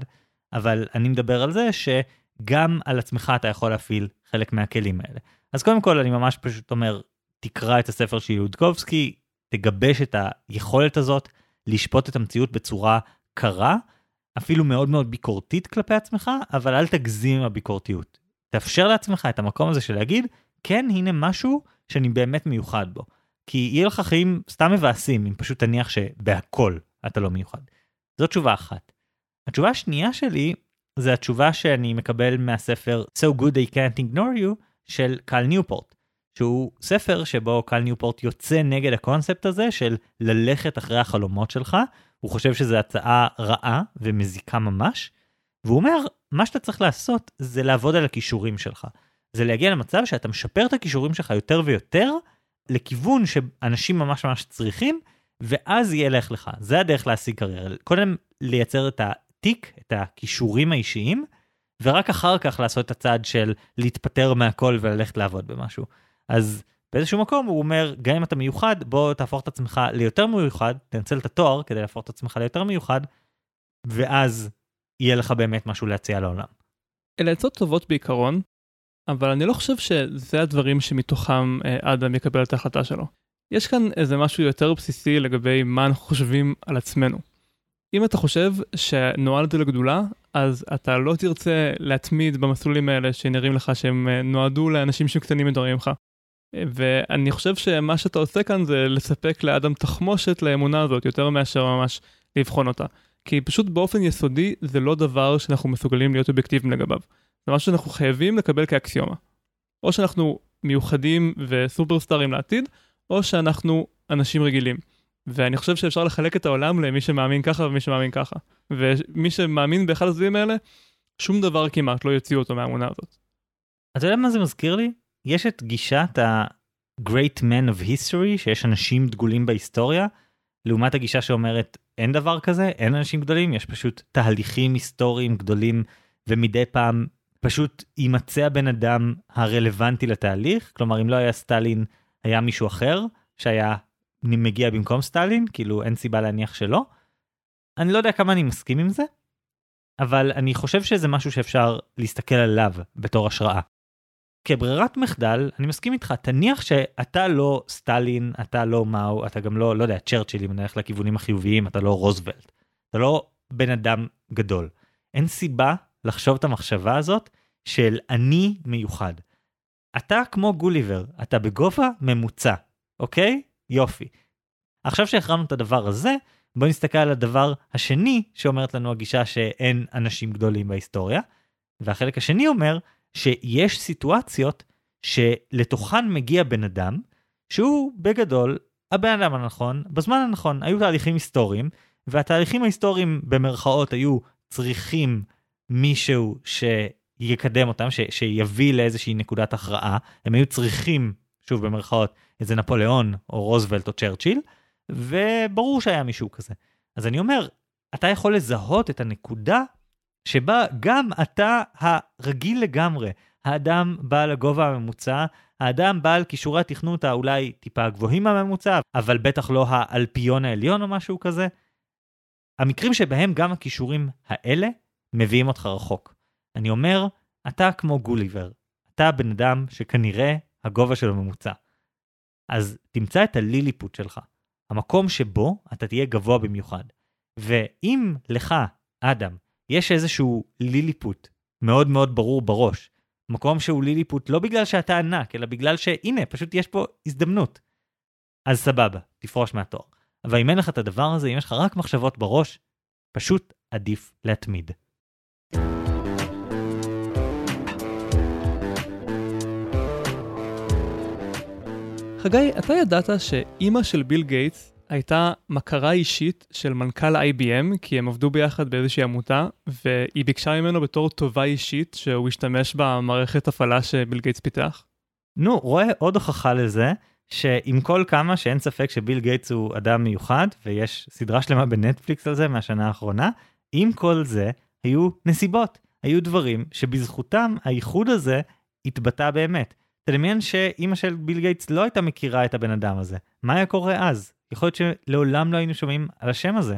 אבל אני מדבר על זה שגם על עצמך אתה יכול להפעיל חלק מהכלים האלה. אז קודם כל אני ממש פשוט אומר, תקרא את הספר של יודקובסקי, תגבש את היכולת הזאת לשפוט את המציאות בצורה קרה, אפילו מאוד מאוד ביקורתית כלפי עצמך, אבל אל תגזים עם הביקורתיות. תאפשר לעצמך את המקום הזה של להגיד, כן, הנה משהו שאני באמת מיוחד בו. כי יהיה לך חיים סתם מבאסים אם פשוט תניח שבהכל אתה לא מיוחד. זו תשובה אחת. התשובה השנייה שלי זה התשובה שאני מקבל מהספר So Good They Can't Ignore You של קל ניופורט. שהוא ספר שבו קל ניופורט יוצא נגד הקונספט הזה של ללכת אחרי החלומות שלך, הוא חושב שזו הצעה רעה ומזיקה ממש, והוא אומר, מה שאתה צריך לעשות זה לעבוד על הכישורים שלך. זה להגיע למצב שאתה משפר את הכישורים שלך יותר ויותר, לכיוון שאנשים ממש ממש צריכים, ואז ילך לך. זה הדרך להשיג קריירה. קודם לייצר את התיק, את הכישורים האישיים, ורק אחר כך לעשות את הצעד של להתפטר מהכל וללכת לעבוד במשהו. אז באיזשהו מקום הוא אומר, גם אם אתה מיוחד, בוא תהפוך את עצמך ליותר מיוחד, תנצל את התואר כדי להפוך את עצמך ליותר מיוחד, ואז יהיה לך באמת משהו להציע לעולם. אלה עצות טובות בעיקרון, אבל אני לא חושב שזה הדברים שמתוכם אה, אדם יקבל את ההחלטה שלו. יש כאן איזה משהו יותר בסיסי לגבי מה אנחנו חושבים על עצמנו. אם אתה חושב שנועדת לגדולה, אז אתה לא תרצה להתמיד במסלולים האלה שנראים לך שהם אה, נועדו לאנשים שקטנים מדברים ממך. ואני חושב שמה שאתה עושה כאן זה לספק לאדם תחמושת לאמונה הזאת יותר מאשר ממש לבחון אותה. כי פשוט באופן יסודי זה לא דבר שאנחנו מסוגלים להיות אובייקטיביים לגביו. זה משהו שאנחנו חייבים לקבל כאקסיומה. או שאנחנו מיוחדים וסופרסטארים לעתיד, או שאנחנו אנשים רגילים. ואני חושב שאפשר לחלק את העולם למי שמאמין ככה ומי שמאמין ככה. ומי שמאמין באחד הצדדים האלה, שום דבר כמעט לא יוציא אותו מהאמונה הזאת. אתה יודע מה זה מזכיר לי? יש את גישת ה-Great Man of History, שיש אנשים דגולים בהיסטוריה, לעומת הגישה שאומרת אין דבר כזה, אין אנשים גדולים, יש פשוט תהליכים היסטוריים גדולים, ומדי פעם פשוט יימצא הבן אדם הרלוונטי לתהליך, כלומר אם לא היה סטלין, היה מישהו אחר שהיה מגיע במקום סטלין, כאילו אין סיבה להניח שלא. אני לא יודע כמה אני מסכים עם זה, אבל אני חושב שזה משהו שאפשר להסתכל עליו בתור השראה. כברירת מחדל, אני מסכים איתך, תניח שאתה לא סטלין, אתה לא מאו, אתה גם לא, לא יודע, צ'רצ'יל, אם נלך לכיוונים החיוביים, אתה לא רוזוולט. אתה לא בן אדם גדול. אין סיבה לחשוב את המחשבה הזאת של אני מיוחד. אתה כמו גוליבר, אתה בגובה ממוצע, אוקיי? יופי. עכשיו שהחרמנו את הדבר הזה, בוא נסתכל על הדבר השני שאומרת לנו הגישה שאין אנשים גדולים בהיסטוריה, והחלק השני אומר שיש סיטואציות שלתוכן מגיע בן אדם שהוא בגדול הבן אדם הנכון בזמן הנכון היו תהליכים היסטוריים והתהליכים ההיסטוריים במרכאות היו צריכים מישהו שיקדם אותם ש, שיביא לאיזושהי נקודת הכרעה. הם היו צריכים שוב במרכאות איזה נפוליאון או רוזוולט או צ'רצ'יל וברור שהיה מישהו כזה. אז אני אומר אתה יכול לזהות את הנקודה שבה גם אתה הרגיל לגמרי, האדם בעל הגובה הממוצע, האדם בעל כישורי התכנות האולי טיפה גבוהים מהממוצע, אבל בטח לא האלפיון העליון או משהו כזה. המקרים שבהם גם הכישורים האלה מביאים אותך רחוק. אני אומר, אתה כמו גוליבר, אתה בן אדם שכנראה הגובה שלו ממוצע. אז תמצא את הליליפוט שלך, המקום שבו אתה תהיה גבוה במיוחד. ואם לך, אדם, יש איזשהו ליליפוט מאוד מאוד ברור בראש. מקום שהוא ליליפוט לא בגלל שאתה ענק, אלא בגלל שהנה, פשוט יש פה הזדמנות. אז סבבה, תפרוש מהתואר. אבל אם אין לך את הדבר הזה, אם יש לך רק מחשבות בראש, פשוט עדיף להתמיד. חגי, אתה ידעת שאימא של ביל גייטס הייתה מכרה אישית של מנכ"ל IBM, כי הם עבדו ביחד באיזושהי עמותה, והיא ביקשה ממנו בתור טובה אישית שהוא ישתמש במערכת הפעלה שביל גייטס פיתח. נו, רואה עוד הוכחה לזה, שעם כל כמה שאין ספק שביל גייטס הוא אדם מיוחד, ויש סדרה שלמה בנטפליקס על זה מהשנה האחרונה, עם כל זה היו נסיבות, היו דברים שבזכותם הייחוד הזה התבטא באמת. תדמיין שאימא של ביל גייטס לא הייתה מכירה את הבן אדם הזה, מה היה קורה אז? יכול להיות שלעולם לא היינו שומעים על השם הזה.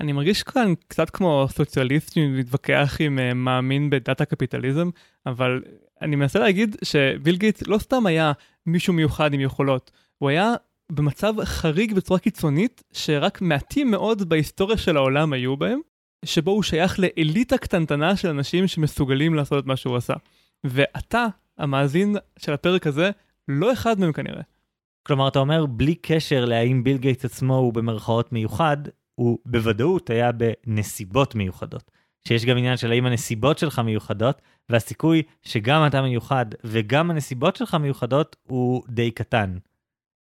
אני מרגיש כאן קצת כמו סוציאליסט שמתווכח עם אה, מאמין בדת הקפיטליזם, אבל אני מנסה להגיד שביל גייטס לא סתם היה מישהו מיוחד עם יכולות, הוא היה במצב חריג בצורה קיצונית, שרק מעטים מאוד בהיסטוריה של העולם היו בהם, שבו הוא שייך לאליטה קטנטנה של אנשים שמסוגלים לעשות את מה שהוא עשה. ואתה, המאזין של הפרק הזה, לא אחד מהם כנראה. כלומר, אתה אומר, בלי קשר להאם ביל גייטס עצמו הוא במרכאות מיוחד, הוא בוודאות היה בנסיבות מיוחדות. שיש גם עניין של האם הנסיבות שלך מיוחדות, והסיכוי שגם אתה מיוחד וגם הנסיבות שלך מיוחדות הוא די קטן.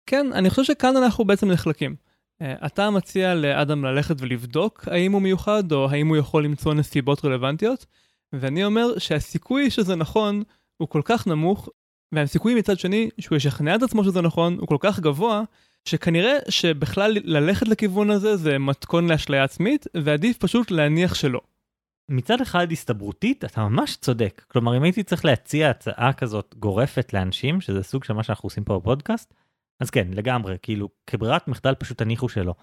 כן, אני חושב שכאן אנחנו בעצם נחלקים. Uh, אתה מציע לאדם ללכת ולבדוק האם הוא מיוחד, או האם הוא יכול למצוא נסיבות רלוונטיות, ואני אומר שהסיכוי שזה נכון הוא כל כך נמוך, והסיכוי מצד שני שהוא ישכנע את עצמו שזה נכון הוא כל כך גבוה, שכנראה שבכלל ללכת לכיוון הזה זה מתכון לאשליה עצמית, ועדיף פשוט להניח שלא. מצד אחד הסתברותית אתה ממש צודק כלומר אם הייתי צריך להציע הצעה כזאת גורפת לאנשים שזה סוג של מה שאנחנו עושים פה בפודקאסט אז כן לגמרי כאילו כברירת מחדל פשוט תניחו שלא.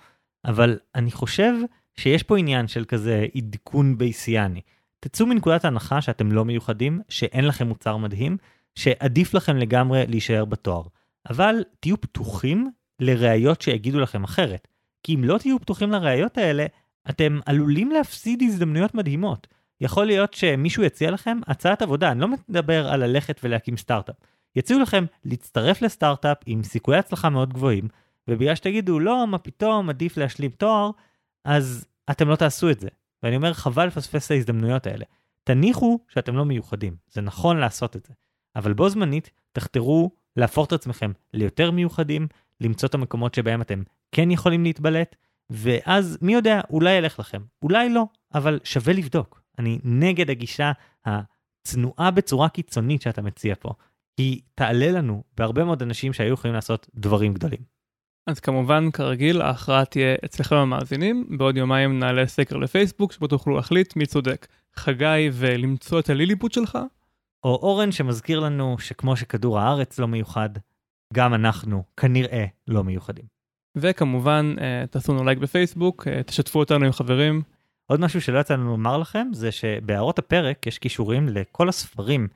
אבל אני חושב שיש פה עניין של כזה עדכון בייסיאני. תצאו מנקודת ההנחה שאתם לא מיוחדים שאין לכם מוצר מדהים שעדיף לכם לגמרי להישאר בתואר. אבל תהיו פתוחים לראיות שיגידו לכם אחרת. כי אם לא תהיו פתוחים לראיות האלה, אתם עלולים להפסיד הזדמנויות מדהימות. יכול להיות שמישהו יציע לכם הצעת עבודה, אני לא מדבר על ללכת ולהקים סטארט-אפ. יציעו לכם להצטרף לסטארט-אפ עם סיכויי הצלחה מאוד גבוהים, ובגלל שתגידו לא, מה פתאום, עדיף להשלים תואר, אז אתם לא תעשו את זה. ואני אומר, חבל לפספס את ההזדמנויות האלה. תניחו שאתם לא מיוחדים, זה נכון לעשות את זה. אבל בו זמנית, תחתרו להפוך את עצמכם ליותר מיוחדים, למצוא את המקומות שבהם אתם כן יכולים להתבלט, ואז מי יודע, אולי ילך לכם, אולי לא, אבל שווה לבדוק. אני נגד הגישה הצנועה בצורה קיצונית שאתה מציע פה. היא תעלה לנו בהרבה מאוד אנשים שהיו יכולים לעשות דברים גדולים. אז כמובן, כרגיל, ההכרעה תהיה אצלכם המאזינים. בעוד יומיים נעלה סקר לפייסבוק, שבו תוכלו להחליט מי צודק. חגי ולמצוא את הליליפוט שלך? או אורן שמזכיר לנו שכמו שכדור הארץ לא מיוחד, גם אנחנו כנראה לא מיוחדים. וכמובן, אה, תעשו לנו לייק בפייסבוק, אה, תשתפו אותנו עם חברים. עוד משהו שלא יצא לנו לומר לכם, זה שבהערות הפרק יש קישורים לכל הספרים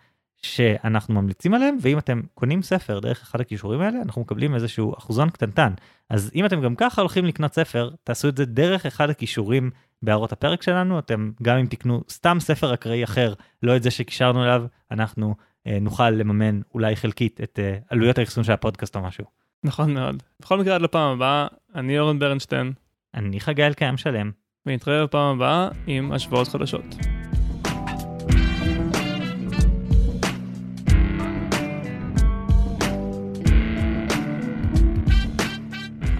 שאנחנו ממליצים עליהם, ואם אתם קונים ספר דרך אחד הכישורים האלה, אנחנו מקבלים איזשהו אחוזון קטנטן. אז אם אתם גם ככה הולכים לקנות ספר, תעשו את זה דרך אחד הכישורים בהערות הפרק שלנו, אתם גם אם תקנו סתם ספר אקראי אחר, לא את זה שקישרנו אליו, אנחנו אה, נוכל לממן אולי חלקית את אה, עלויות האחסון של הפודקאסט או משהו. נכון מאוד. בכל מקרה עד לפעם הבאה, אני אורן ברנשטיין. אני חגי אלקיים שלם. ונתראה בפעם הבאה עם השוואות חדשות.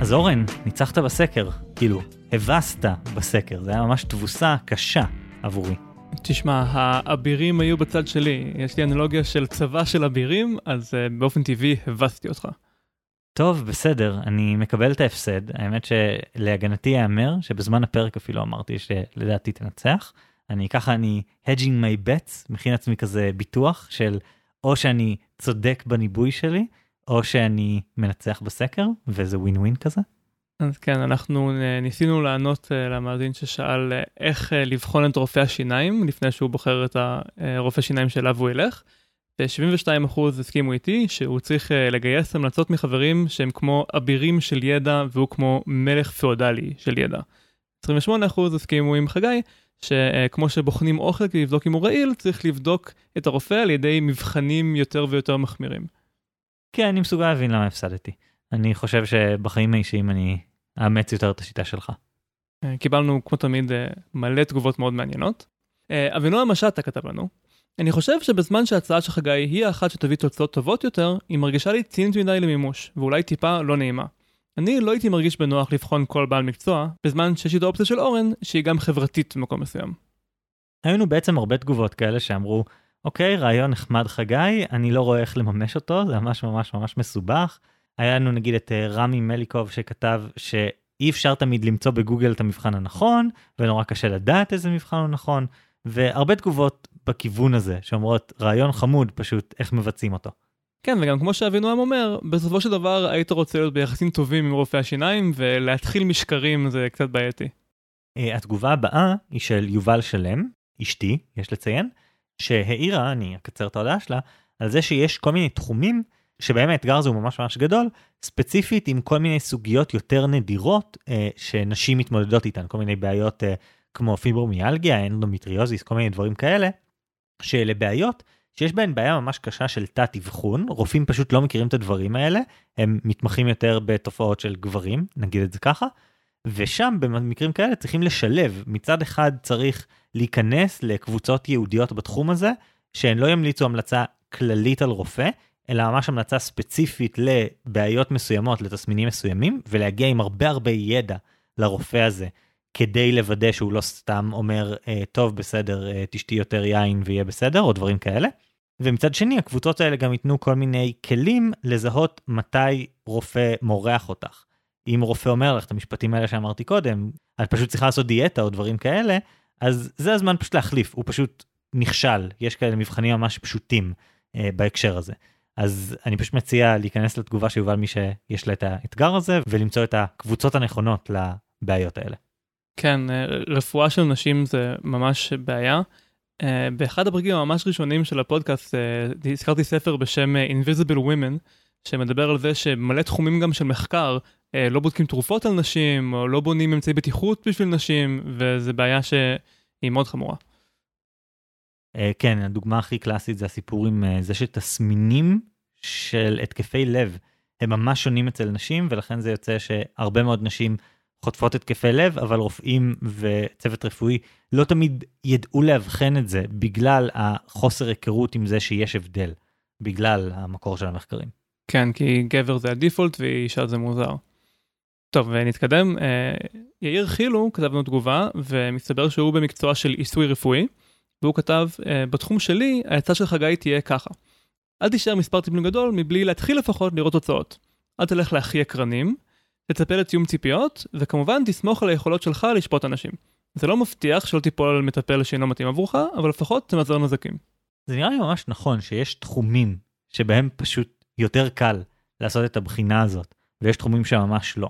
אז אורן, ניצחת בסקר, כאילו, הבסת בסקר, זה היה ממש תבוסה קשה עבורי. תשמע, האבירים היו בצד שלי, יש לי אנלוגיה של צבא של אבירים, אז uh, באופן טבעי הבסתי אותך. טוב, בסדר, אני מקבל את ההפסד. האמת שלהגנתי ייאמר שבזמן הפרק אפילו אמרתי שלדעתי תנצח. אני ככה, אני hedging my bets, מכין עצמי כזה ביטוח של או שאני צודק בניבוי שלי, או שאני מנצח בסקר, וזה ווין ווין כזה. אז כן, אנחנו ניסינו לענות uh, למאזין ששאל uh, איך לבחון את רופא השיניים לפני שהוא בוחר את הרופא שיניים שאליו הוא ילך. ו-72% הסכימו איתי שהוא צריך לגייס המלצות מחברים שהם כמו אבירים של ידע והוא כמו מלך פאודלי של ידע. 28% הסכימו עם חגי שכמו שבוחנים אוכל כדי לבדוק אם הוא רעיל, צריך לבדוק את הרופא על ידי מבחנים יותר ויותר מחמירים. כן, אני מסוגל להבין למה הפסדתי. אני חושב שבחיים האישיים אני אאמץ יותר את השיטה שלך. אה, קיבלנו כמו תמיד אה, מלא תגובות מאוד מעניינות. אה, אבינועם משטה כתב לנו, אני חושב שבזמן שההצעה של חגי היא האחת שתביא תוצאות טובות יותר, היא מרגישה לי צינית מדי למימוש, ואולי טיפה לא נעימה. אני לא הייתי מרגיש בנוח לבחון כל בעל מקצוע, בזמן שיש את האופציה של אורן, שהיא גם חברתית במקום מסוים. היו לנו בעצם הרבה תגובות כאלה שאמרו, אוקיי, רעיון נחמד חגי, אני לא רואה איך לממש אותו, זה ממש ממש ממש מסובך. היה לנו נגיד את אה, רמי מליקוב שכתב שאי אפשר תמיד למצוא בגוגל את המבחן הנכון, ונורא קשה לדעת איזה מבחן הוא נכון, והרבה תגובות בכיוון הזה, שאומרות רעיון חמוד, פשוט איך מבצעים אותו. כן, וגם כמו שאבינועם אומר, בסופו של דבר היית רוצה להיות ביחסים טובים עם רופאי השיניים, ולהתחיל משקרים זה קצת בעייתי. אה, התגובה הבאה היא של יובל שלם, אשתי, יש לציין, שהעירה, אני אקצר את ההודעה שלה, על זה שיש כל מיני תחומים שבהם האתגר הזה הוא ממש ממש גדול, ספציפית עם כל מיני סוגיות יותר נדירות אה, שנשים מתמודדות איתן, כל מיני בעיות אה, כמו פיברומיאלגיה, אנדומטריוזיס, כל מיני דברים כאלה, שאלה בעיות שיש בהן בעיה ממש קשה של תת אבחון, רופאים פשוט לא מכירים את הדברים האלה, הם מתמחים יותר בתופעות של גברים, נגיד את זה ככה, ושם במקרים כאלה צריכים לשלב, מצד אחד צריך להיכנס לקבוצות ייעודיות בתחום הזה, שהן לא ימליצו המלצה כללית על רופא, אלא ממש המלצה ספציפית לבעיות מסוימות, לתסמינים מסוימים, ולהגיע עם הרבה הרבה ידע לרופא הזה, כדי לוודא שהוא לא סתם אומר, אה, טוב, בסדר, אה, תשתי יותר יין ויהיה בסדר, או דברים כאלה. ומצד שני, הקבוצות האלה גם ייתנו כל מיני כלים לזהות מתי רופא מורח אותך. אם רופא אומר לך את המשפטים האלה שאמרתי קודם, את פשוט צריכה לעשות דיאטה או דברים כאלה, אז זה הזמן פשוט להחליף, הוא פשוט נכשל, יש כאלה מבחנים ממש פשוטים אה, בהקשר הזה. אז אני פשוט מציע להיכנס לתגובה שיובל מי שיש לה את האתגר הזה, ולמצוא את הקבוצות הנכונות לבעיות האלה. כן, אה, רפואה של נשים זה ממש בעיה. אה, באחד הפרקים הממש ראשונים של הפודקאסט אה, הזכרתי ספר בשם Invisible Women, שמדבר על זה שמלא תחומים גם של מחקר לא בודקים תרופות על נשים, או לא בונים אמצעי בטיחות בשביל נשים, וזו בעיה שהיא מאוד חמורה. כן, הדוגמה הכי קלאסית זה הסיפור עם זה שתסמינים של התקפי לב הם ממש שונים אצל נשים, ולכן זה יוצא שהרבה מאוד נשים חוטפות התקפי לב, אבל רופאים וצוות רפואי לא תמיד ידעו לאבחן את זה בגלל החוסר היכרות עם זה שיש הבדל, בגלל המקור של המחקרים. כן, כי גבר זה הדיפולט ואישה זה מוזר. טוב, נתקדם. אה, יאיר חילו כתב לנו תגובה, ומסתבר שהוא במקצוע של עיסוי רפואי, והוא כתב, אה, בתחום שלי, העצה של חגי תהיה ככה. אל תישאר מספר טיפולים גדול מבלי להתחיל לפחות לראות תוצאות. אל תלך להכי יקרנים, תצפה לתיאום ציפיות, וכמובן תסמוך על היכולות שלך לשפוט אנשים. זה לא מבטיח שלא תיפול על מטפל שאינו מתאים עבורך, אבל לפחות תמזער נזקים. זה נראה לי ממש נכון שיש תחומים שבהם פשוט יותר קל לעשות את הבחינה הזאת, ויש תחומים שממש לא.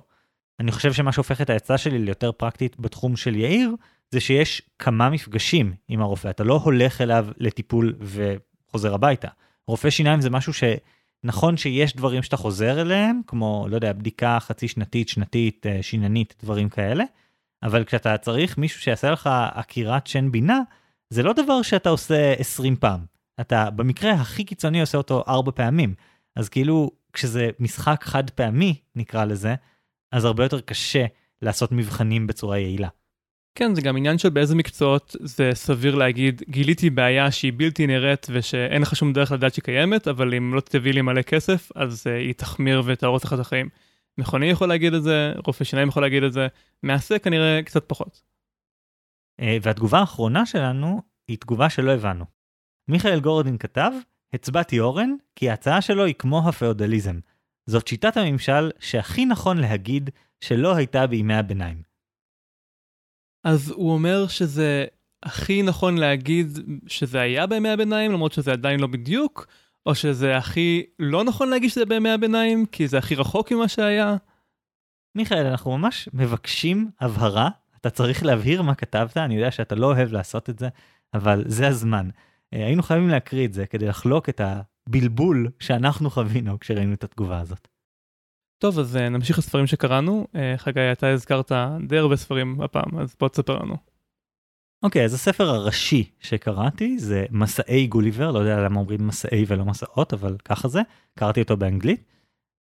אני חושב שמה שהופך את העצה שלי ליותר פרקטית בתחום של יאיר, זה שיש כמה מפגשים עם הרופא, אתה לא הולך אליו לטיפול וחוזר הביתה. רופא שיניים זה משהו שנכון שיש דברים שאתה חוזר אליהם, כמו, לא יודע, בדיקה חצי שנתית, שנתית, אה, שיננית, דברים כאלה, אבל כשאתה צריך מישהו שיעשה לך עקירת שן בינה, זה לא דבר שאתה עושה 20 פעם. אתה במקרה הכי קיצוני עושה אותו 4 פעמים. אז כאילו, כשזה משחק חד פעמי, נקרא לזה, אז הרבה יותר קשה לעשות מבחנים בצורה יעילה. כן, זה גם עניין של באיזה מקצועות זה סביר להגיד, גיליתי בעיה שהיא בלתי נראית ושאין לך שום דרך לדעת שהיא קיימת, אבל אם לא תביא לי מלא כסף, אז uh, היא תחמיר ותהרוס לך את החיים. מכוני יכול להגיד את זה, רופא שיניים יכול להגיד את זה, מעשה כנראה קצת פחות. Uh, והתגובה האחרונה שלנו היא תגובה שלא הבנו. מיכאל גורדין כתב, הצבעתי אורן, כי ההצעה שלו היא כמו הפאודליזם. זאת שיטת הממשל שהכי נכון להגיד שלא הייתה בימי הביניים. אז הוא אומר שזה הכי נכון להגיד שזה היה בימי הביניים, למרות שזה עדיין לא בדיוק, או שזה הכי לא נכון להגיד שזה בימי הביניים, כי זה הכי רחוק ממה שהיה. מיכאל, אנחנו ממש מבקשים הבהרה, אתה צריך להבהיר מה כתבת, אני יודע שאתה לא אוהב לעשות את זה, אבל זה הזמן. אה, היינו חייבים להקריא את זה כדי לחלוק את הבלבול שאנחנו חווינו כשראינו את התגובה הזאת. טוב, אז uh, נמשיך לספרים שקראנו. Uh, חגי, אתה הזכרת די הרבה ספרים הפעם, אז בוא תספר לנו. אוקיי, okay, אז הספר הראשי שקראתי זה מסעי גוליבר, לא יודע למה אומרים מסעי ולא מסעות, אבל ככה זה, קראתי אותו באנגלית.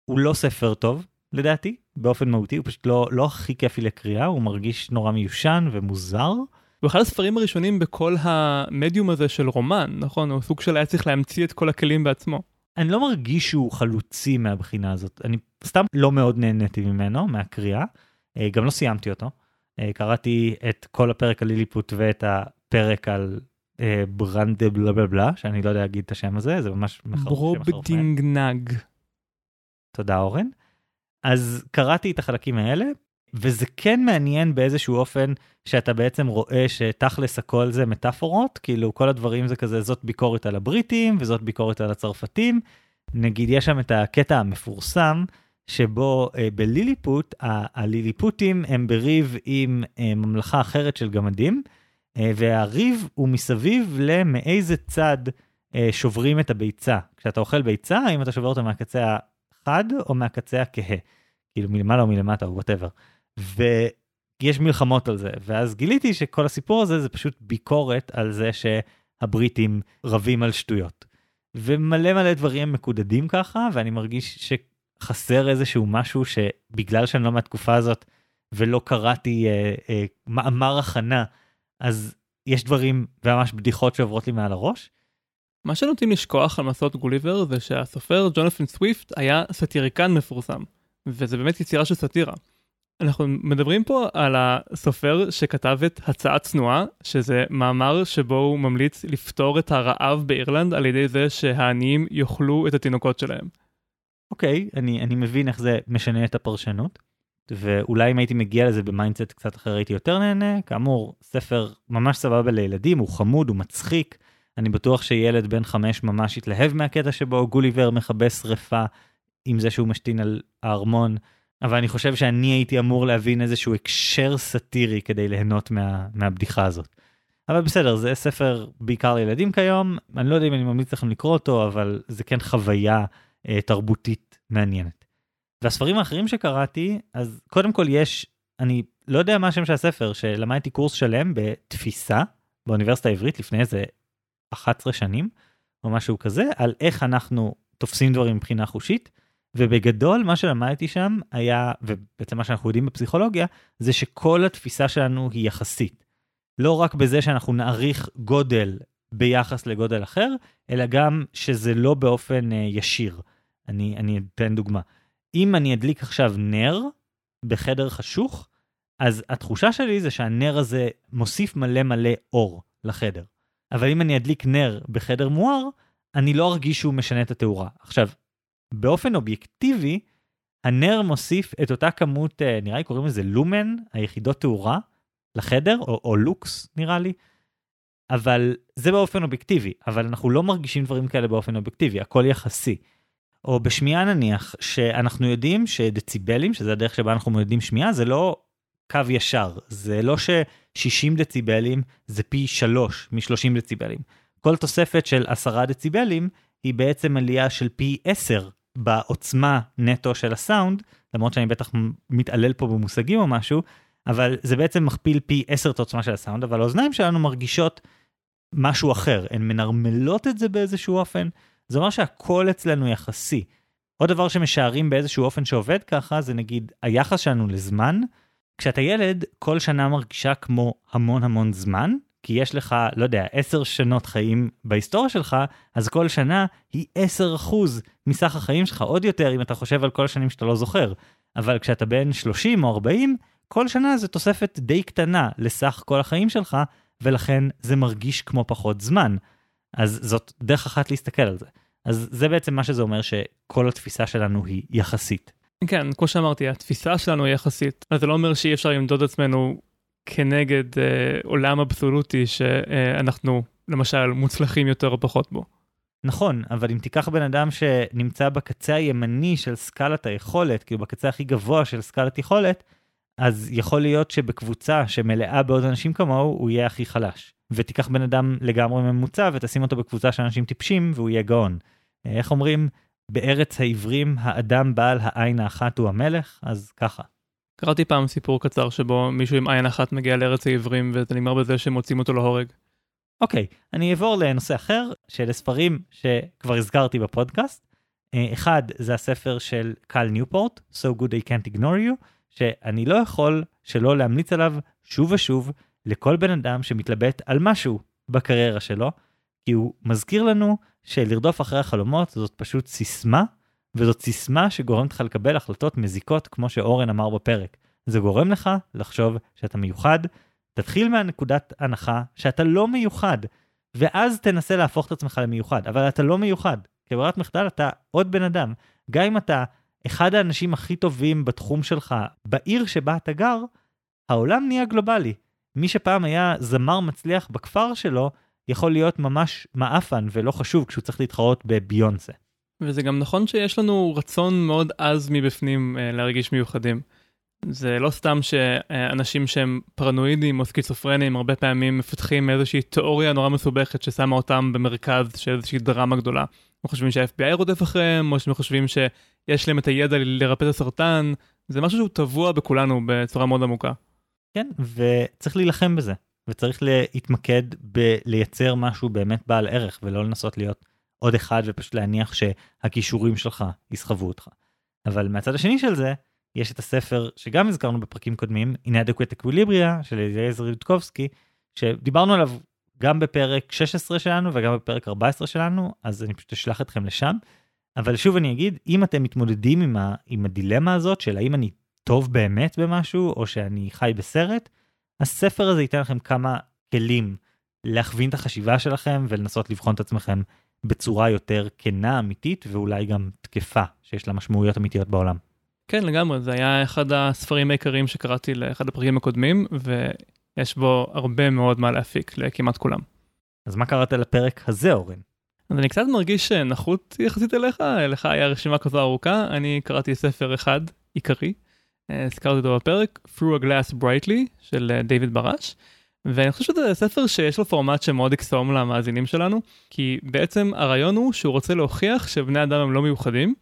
הוא לא ספר טוב, לדעתי, באופן מהותי, הוא פשוט לא, לא הכי כיפי לקריאה, הוא מרגיש נורא מיושן ומוזר. הוא אחד הספרים הראשונים בכל המדיום הזה של רומן, נכון? הוא סוג של היה צריך להמציא את כל הכלים בעצמו. אני לא מרגיש שהוא חלוצי מהבחינה הזאת, אני סתם לא מאוד נהניתי ממנו, מהקריאה. אה, גם לא סיימתי אותו. אה, קראתי את כל הפרק על ליליפוט ואת הפרק על אה, ברנדה בלה בלה בלה, שאני לא יודע להגיד את השם הזה, זה ממש ברובדינגנג. תודה אורן. אז קראתי את החלקים האלה, וזה כן מעניין באיזשהו אופן שאתה בעצם רואה שתכלס הכל זה מטאפורות, כאילו כל הדברים זה כזה, זאת ביקורת על הבריטים וזאת ביקורת על הצרפתים. נגיד יש שם את הקטע המפורסם שבו אה, בליליפוט, הליליפוטים הם בריב עם אה, ממלכה אחרת של גמדים, אה, והריב הוא מסביב למאיזה צד אה, שוברים את הביצה. כשאתה אוכל ביצה, האם אתה שובר אותה מהקצה החד או מהקצה הכהה. כאילו מלמעלה או מלמטה או וואטאבר. ויש מלחמות על זה, ואז גיליתי שכל הסיפור הזה זה פשוט ביקורת על זה שהבריטים רבים על שטויות. ומלא מלא דברים מקודדים ככה, ואני מרגיש שחסר איזשהו משהו שבגלל שאני לא מהתקופה הזאת ולא קראתי אה, אה, מאמר הכנה, אז יש דברים וממש בדיחות שעוברות לי מעל הראש. מה שנוטים לשכוח על מסעות גוליבר זה שהסופר ג'ונת'ן סוויפט היה סאטיריקן מפורסם, וזה באמת יצירה של סאטירה. אנחנו מדברים פה על הסופר שכתב את הצעה צנועה, שזה מאמר שבו הוא ממליץ לפתור את הרעב באירלנד על ידי זה שהעניים יאכלו את התינוקות שלהם. אוקיי, אני, אני מבין איך זה משנה את הפרשנות, ואולי אם הייתי מגיע לזה ב mindset קצת אחר הייתי יותר נהנה. כאמור, ספר ממש סבבה לילדים, הוא חמוד, הוא מצחיק. אני בטוח שילד בן חמש ממש יתלהב מהקטע שבו גוליבר מכבה שרפה עם זה שהוא משתין על הארמון. אבל אני חושב שאני הייתי אמור להבין איזשהו הקשר סאטירי כדי ליהנות מה, מהבדיחה הזאת. אבל בסדר, זה ספר בעיקר לילדים כיום, אני לא יודע אם אני ממליץ לכם לקרוא אותו, אבל זה כן חוויה תרבותית מעניינת. והספרים האחרים שקראתי, אז קודם כל יש, אני לא יודע מה השם של הספר, שלמדתי קורס שלם בתפיסה באוניברסיטה העברית לפני איזה 11 שנים, או משהו כזה, על איך אנחנו תופסים דברים מבחינה חושית. ובגדול מה שלמדתי שם היה, ובעצם מה שאנחנו יודעים בפסיכולוגיה, זה שכל התפיסה שלנו היא יחסית. לא רק בזה שאנחנו נעריך גודל ביחס לגודל אחר, אלא גם שזה לא באופן uh, ישיר. אני, אני אתן דוגמה. אם אני אדליק עכשיו נר בחדר חשוך, אז התחושה שלי זה שהנר הזה מוסיף מלא מלא אור לחדר. אבל אם אני אדליק נר בחדר מואר, אני לא ארגיש שהוא משנה את התאורה. עכשיו, באופן אובייקטיבי, הנר מוסיף את אותה כמות, אה, נראה לי קוראים לזה לומן, היחידות תאורה, לחדר, או, או לוקס נראה לי, אבל זה באופן אובייקטיבי, אבל אנחנו לא מרגישים דברים כאלה באופן אובייקטיבי, הכל יחסי. או בשמיעה נניח, שאנחנו יודעים שדציבלים, שזה הדרך שבה אנחנו מודדים שמיעה, זה לא קו ישר, זה לא ש-60 דציבלים זה פי 3 מ-30 דציבלים. כל תוספת של 10 דציבלים היא בעצם עלייה של פי 10 בעוצמה נטו של הסאונד, למרות שאני בטח מתעלל פה במושגים או משהו, אבל זה בעצם מכפיל פי 10 את העוצמה של הסאונד, אבל האוזניים שלנו מרגישות משהו אחר, הן מנרמלות את זה באיזשהו אופן, זה אומר שהכל אצלנו יחסי. עוד דבר שמשערים באיזשהו אופן שעובד ככה, זה נגיד היחס שלנו לזמן. כשאתה ילד, כל שנה מרגישה כמו המון המון זמן, כי יש לך, לא יודע, 10 שנות חיים בהיסטוריה שלך, אז כל שנה היא 10% מסך החיים שלך, עוד יותר אם אתה חושב על כל השנים שאתה לא זוכר. אבל כשאתה בן 30 או 40, כל שנה זה תוספת די קטנה לסך כל החיים שלך, ולכן זה מרגיש כמו פחות זמן. אז זאת דרך אחת להסתכל על זה. אז זה בעצם מה שזה אומר שכל התפיסה שלנו היא יחסית. כן, כמו שאמרתי, התפיסה שלנו היא יחסית. אז זה לא אומר שאי אפשר למדוד עצמנו כנגד אה, עולם אבסולוטי שאנחנו למשל מוצלחים יותר או פחות בו. נכון, אבל אם תיקח בן אדם שנמצא בקצה הימני של סקלת היכולת, כאילו בקצה הכי גבוה של סקלת יכולת, אז יכול להיות שבקבוצה שמלאה בעוד אנשים כמוהו, הוא יהיה הכי חלש. ותיקח בן אדם לגמרי ממוצע ותשים אותו בקבוצה של אנשים טיפשים והוא יהיה גאון. איך אומרים? בארץ העברים האדם בעל העין האחת הוא המלך, אז ככה. קראתי פעם סיפור קצר שבו מישהו עם עין אחת מגיע לארץ העברים וזה נגמר בזה שמוצאים אותו להורג. אוקיי, okay, אני אעבור לנושא אחר, של ספרים שכבר הזכרתי בפודקאסט. אה, אחד זה הספר של קל ניופורט, So Good I Can't Ignore You, שאני לא יכול שלא להמליץ עליו שוב ושוב לכל בן אדם שמתלבט על משהו בקריירה שלו, כי הוא מזכיר לנו שלרדוף אחרי החלומות זאת פשוט סיסמה, וזאת סיסמה שגורמת לך לקבל החלטות מזיקות כמו שאורן אמר בפרק. זה גורם לך לחשוב שאתה מיוחד, תתחיל מהנקודת הנחה שאתה לא מיוחד, ואז תנסה להפוך את עצמך למיוחד, אבל אתה לא מיוחד. כברירת מחדל אתה עוד בן אדם. גם אם אתה אחד האנשים הכי טובים בתחום שלך בעיר שבה אתה גר, העולם נהיה גלובלי. מי שפעם היה זמר מצליח בכפר שלו, יכול להיות ממש מעפן ולא חשוב כשהוא צריך להתחרות בביונסה. וזה גם נכון שיש לנו רצון מאוד עז מבפנים אה, להרגיש מיוחדים. זה לא סתם שאנשים שהם פרנואידים או סקיצופרנים הרבה פעמים מפתחים איזושהי תיאוריה נורא מסובכת ששמה אותם במרכז של איזושהי דרמה גדולה. הם חושבים שה-FBI רודף אחריהם, או שהם חושבים שיש להם את הידע לרפא את הסרטן, זה משהו שהוא טבוע בכולנו בצורה מאוד עמוקה. כן, וצריך להילחם בזה, וצריך להתמקד בלייצר משהו באמת בעל ערך, ולא לנסות להיות עוד אחד ופשוט להניח שהכישורים שלך יסחבו אותך. אבל מהצד השני של זה, יש את הספר שגם הזכרנו בפרקים קודמים, Inadequate Equilibria של אליעזר יודקובסקי, שדיברנו עליו גם בפרק 16 שלנו וגם בפרק 14 שלנו, אז אני פשוט אשלח אתכם לשם. אבל שוב אני אגיד, אם אתם מתמודדים עם, ה, עם הדילמה הזאת של האם אני טוב באמת במשהו או שאני חי בסרט, הספר הזה ייתן לכם כמה כלים להכווין את החשיבה שלכם ולנסות לבחון את עצמכם בצורה יותר כנה, אמיתית ואולי גם תקפה, שיש לה משמעויות אמיתיות בעולם. כן, לגמרי, זה היה אחד הספרים העיקריים שקראתי לאחד הפרקים הקודמים, ויש בו הרבה מאוד מה להפיק לכמעט כולם. אז מה קראת לפרק הזה, אורן? אז אני קצת מרגיש נחות יחסית אליך, לך היה רשימה כזו ארוכה, אני קראתי ספר אחד עיקרי, אה, הזכרתי אותו בפרק, Through a Glass Brightly של אה, דיוויד ברש, ואני חושב שזה ספר שיש לו פורמט שמאוד יקסום למאזינים שלנו, כי בעצם הרעיון הוא שהוא רוצה להוכיח שבני אדם הם לא מיוחדים,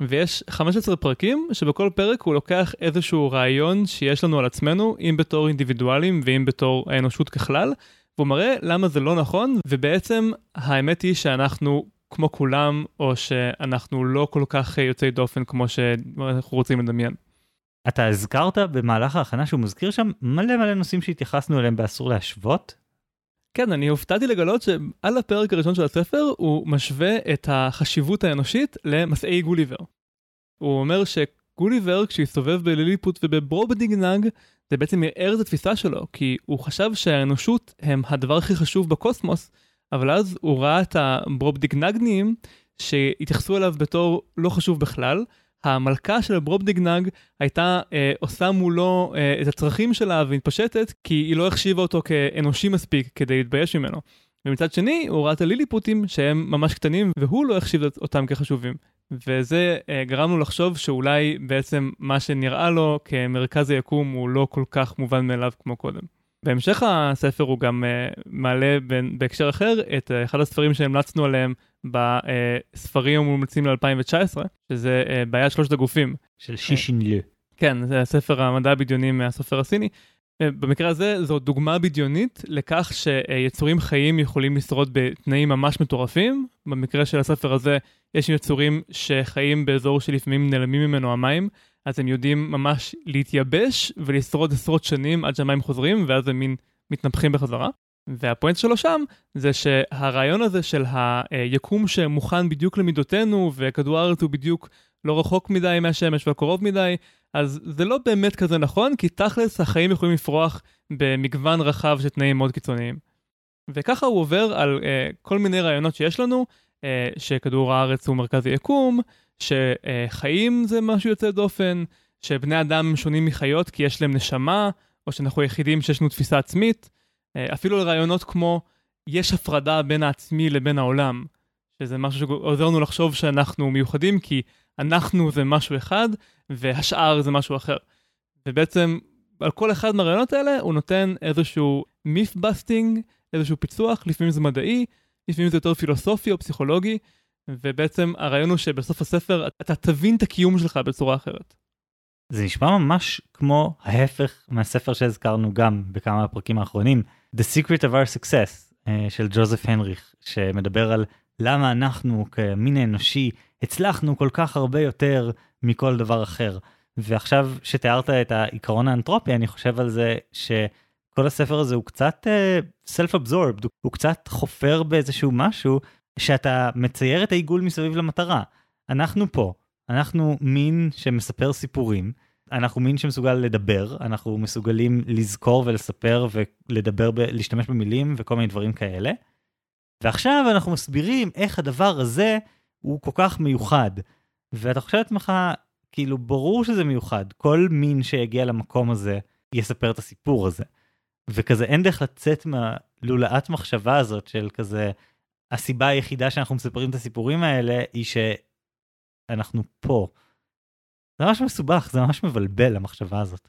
ויש 15 פרקים שבכל פרק הוא לוקח איזשהו רעיון שיש לנו על עצמנו, אם בתור אינדיבידואלים ואם בתור האנושות ככלל, והוא מראה למה זה לא נכון, ובעצם האמת היא שאנחנו כמו כולם, או שאנחנו לא כל כך יוצאי דופן כמו שאנחנו רוצים לדמיין. אתה הזכרת במהלך ההכנה שהוא מזכיר שם מלא מלא נושאים שהתייחסנו אליהם באסור להשוות, כן, אני הופתעתי לגלות שעל הפרק הראשון של הספר הוא משווה את החשיבות האנושית למסעי גוליבר. הוא אומר שגוליבר כשהסתובב בליליפוט ובברובדינגנג זה בעצם ערער את התפיסה שלו, כי הוא חשב שהאנושות הם הדבר הכי חשוב בקוסמוס, אבל אז הוא ראה את הברובדינגנגנים שהתייחסו אליו בתור לא חשוב בכלל, המלכה של ברובדיגנג הייתה אה, עושה מולו אה, את הצרכים שלה ומתפשטת, כי היא לא החשיבה אותו כאנושי מספיק כדי להתבייש ממנו. ומצד שני, הוא ראה את הליליפוטים שהם ממש קטנים, והוא לא החשיב אותם כחשובים. וזה אה, גרם לו לחשוב שאולי בעצם מה שנראה לו כמרכז היקום הוא לא כל כך מובן מאליו כמו קודם. בהמשך הספר הוא גם uh, מעלה בין, בהקשר אחר את uh, אחד הספרים שהמלצנו עליהם בספרים המומלצים ל-2019, שזה uh, בעיית שלושת הגופים. של שישינלו. כן, זה הספר המדע הבדיוני מהסופר הסיני. במקרה הזה זו דוגמה בדיונית לכך שיצורים חיים יכולים לשרוד בתנאים ממש מטורפים. במקרה של הספר הזה יש יצורים שחיים באזור שלפעמים נעלמים ממנו המים, אז הם יודעים ממש להתייבש ולשרוד עשרות שנים עד שהמים חוזרים, ואז הם מין מתנפחים בחזרה. והפואנט שלו שם זה שהרעיון הזה של היקום שמוכן בדיוק למידותינו וכדור הארץ הוא בדיוק לא רחוק מדי מהשמש והקרוב מדי, אז זה לא באמת כזה נכון, כי תכלס החיים יכולים לפרוח במגוון רחב של תנאים מאוד קיצוניים. וככה הוא עובר על uh, כל מיני רעיונות שיש לנו, uh, שכדור הארץ הוא מרכז היקום, שחיים זה משהו יוצא דופן, שבני אדם שונים מחיות כי יש להם נשמה, או שאנחנו היחידים שיש לנו תפיסה עצמית, אפילו לרעיונות כמו יש הפרדה בין העצמי לבין העולם, שזה משהו שעוזר לנו לחשוב שאנחנו מיוחדים כי אנחנו זה משהו אחד והשאר זה משהו אחר. ובעצם על כל אחד מהרעיונות האלה הוא נותן איזשהו myth busting, איזשהו פיצוח, לפעמים זה מדעי, לפעמים זה יותר פילוסופי או פסיכולוגי, ובעצם הרעיון הוא שבסוף הספר אתה תבין את הקיום שלך בצורה אחרת. זה נשמע ממש כמו ההפך מהספר שהזכרנו גם בכמה הפרקים האחרונים, The Secret of Our Success אה, של ג'וזף הנריך, שמדבר על למה אנחנו כמין האנושי הצלחנו כל כך הרבה יותר מכל דבר אחר. ועכשיו שתיארת את העיקרון האנתרופי, אני חושב על זה שכל הספר הזה הוא קצת uh, self-absorbed, הוא קצת חופר באיזשהו משהו שאתה מצייר את העיגול מסביב למטרה. אנחנו פה, אנחנו מין שמספר סיפורים, אנחנו מין שמסוגל לדבר, אנחנו מסוגלים לזכור ולספר ולדבר, ב- להשתמש במילים וכל מיני דברים כאלה. ועכשיו אנחנו מסבירים איך הדבר הזה הוא כל כך מיוחד. ואתה חושב לעצמך, כאילו ברור שזה מיוחד, כל מין שיגיע למקום הזה יספר את הסיפור הזה. וכזה אין דרך לצאת מהלולאת מחשבה הזאת של כזה, הסיבה היחידה שאנחנו מספרים את הסיפורים האלה היא שאנחנו פה. זה ממש מסובך, זה ממש מבלבל המחשבה הזאת.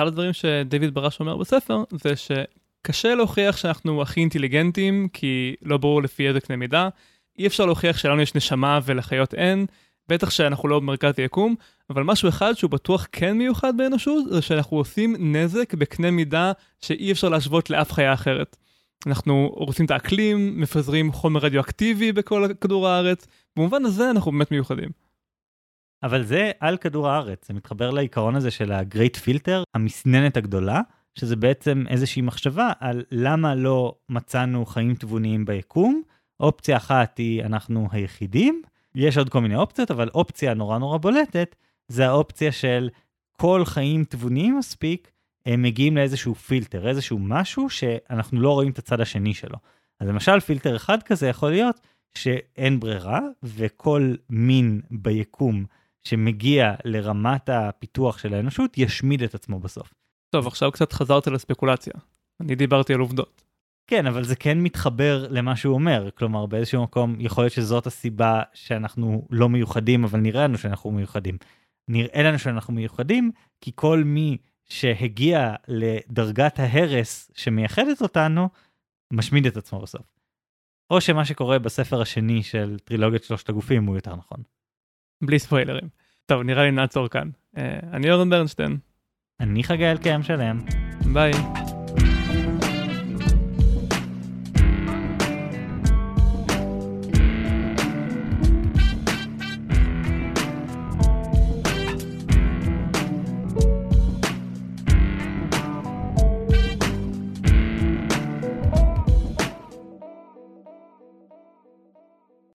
אחד הדברים שדייוויד ברש אומר בספר זה שקשה להוכיח שאנחנו הכי אינטליגנטים כי לא ברור לפי איזה קנה מידה. אי אפשר להוכיח שלנו יש נשמה ולחיות אין, בטח שאנחנו לא במרכז היקום, אבל משהו אחד שהוא בטוח כן מיוחד באנושות זה שאנחנו עושים נזק בקנה מידה שאי אפשר להשוות לאף חיה אחרת. אנחנו הורסים את האקלים, מפזרים חומר רדיואקטיבי בכל כדור הארץ, במובן הזה אנחנו באמת מיוחדים. אבל זה על כדור הארץ, זה מתחבר לעיקרון הזה של ה-Great Filter, המסננת הגדולה, שזה בעצם איזושהי מחשבה על למה לא מצאנו חיים תבוניים ביקום. אופציה אחת היא אנחנו היחידים, יש עוד כל מיני אופציות, אבל אופציה נורא נורא בולטת, זה האופציה של כל חיים תבוניים מספיק, הם מגיעים לאיזשהו פילטר, איזשהו משהו שאנחנו לא רואים את הצד השני שלו. אז למשל פילטר אחד כזה יכול להיות שאין ברירה, וכל מין ביקום שמגיע לרמת הפיתוח של האנושות ישמיד את עצמו בסוף. טוב, עכשיו קצת חזרת לספקולציה. אני דיברתי על עובדות. כן, אבל זה כן מתחבר למה שהוא אומר, כלומר באיזשהו מקום יכול להיות שזאת הסיבה שאנחנו לא מיוחדים, אבל נראה לנו שאנחנו מיוחדים. נראה לנו שאנחנו מיוחדים, כי כל מי שהגיע לדרגת ההרס שמייחדת אותנו, משמיד את עצמו בסוף. או שמה שקורה בספר השני של טרילוגיית שלושת הגופים הוא יותר נכון. בלי ספוילרים. טוב, נראה לי נעצור כאן. Uh, אני אורן ברנשטיין. אני חגי אלקיים שלם. ביי.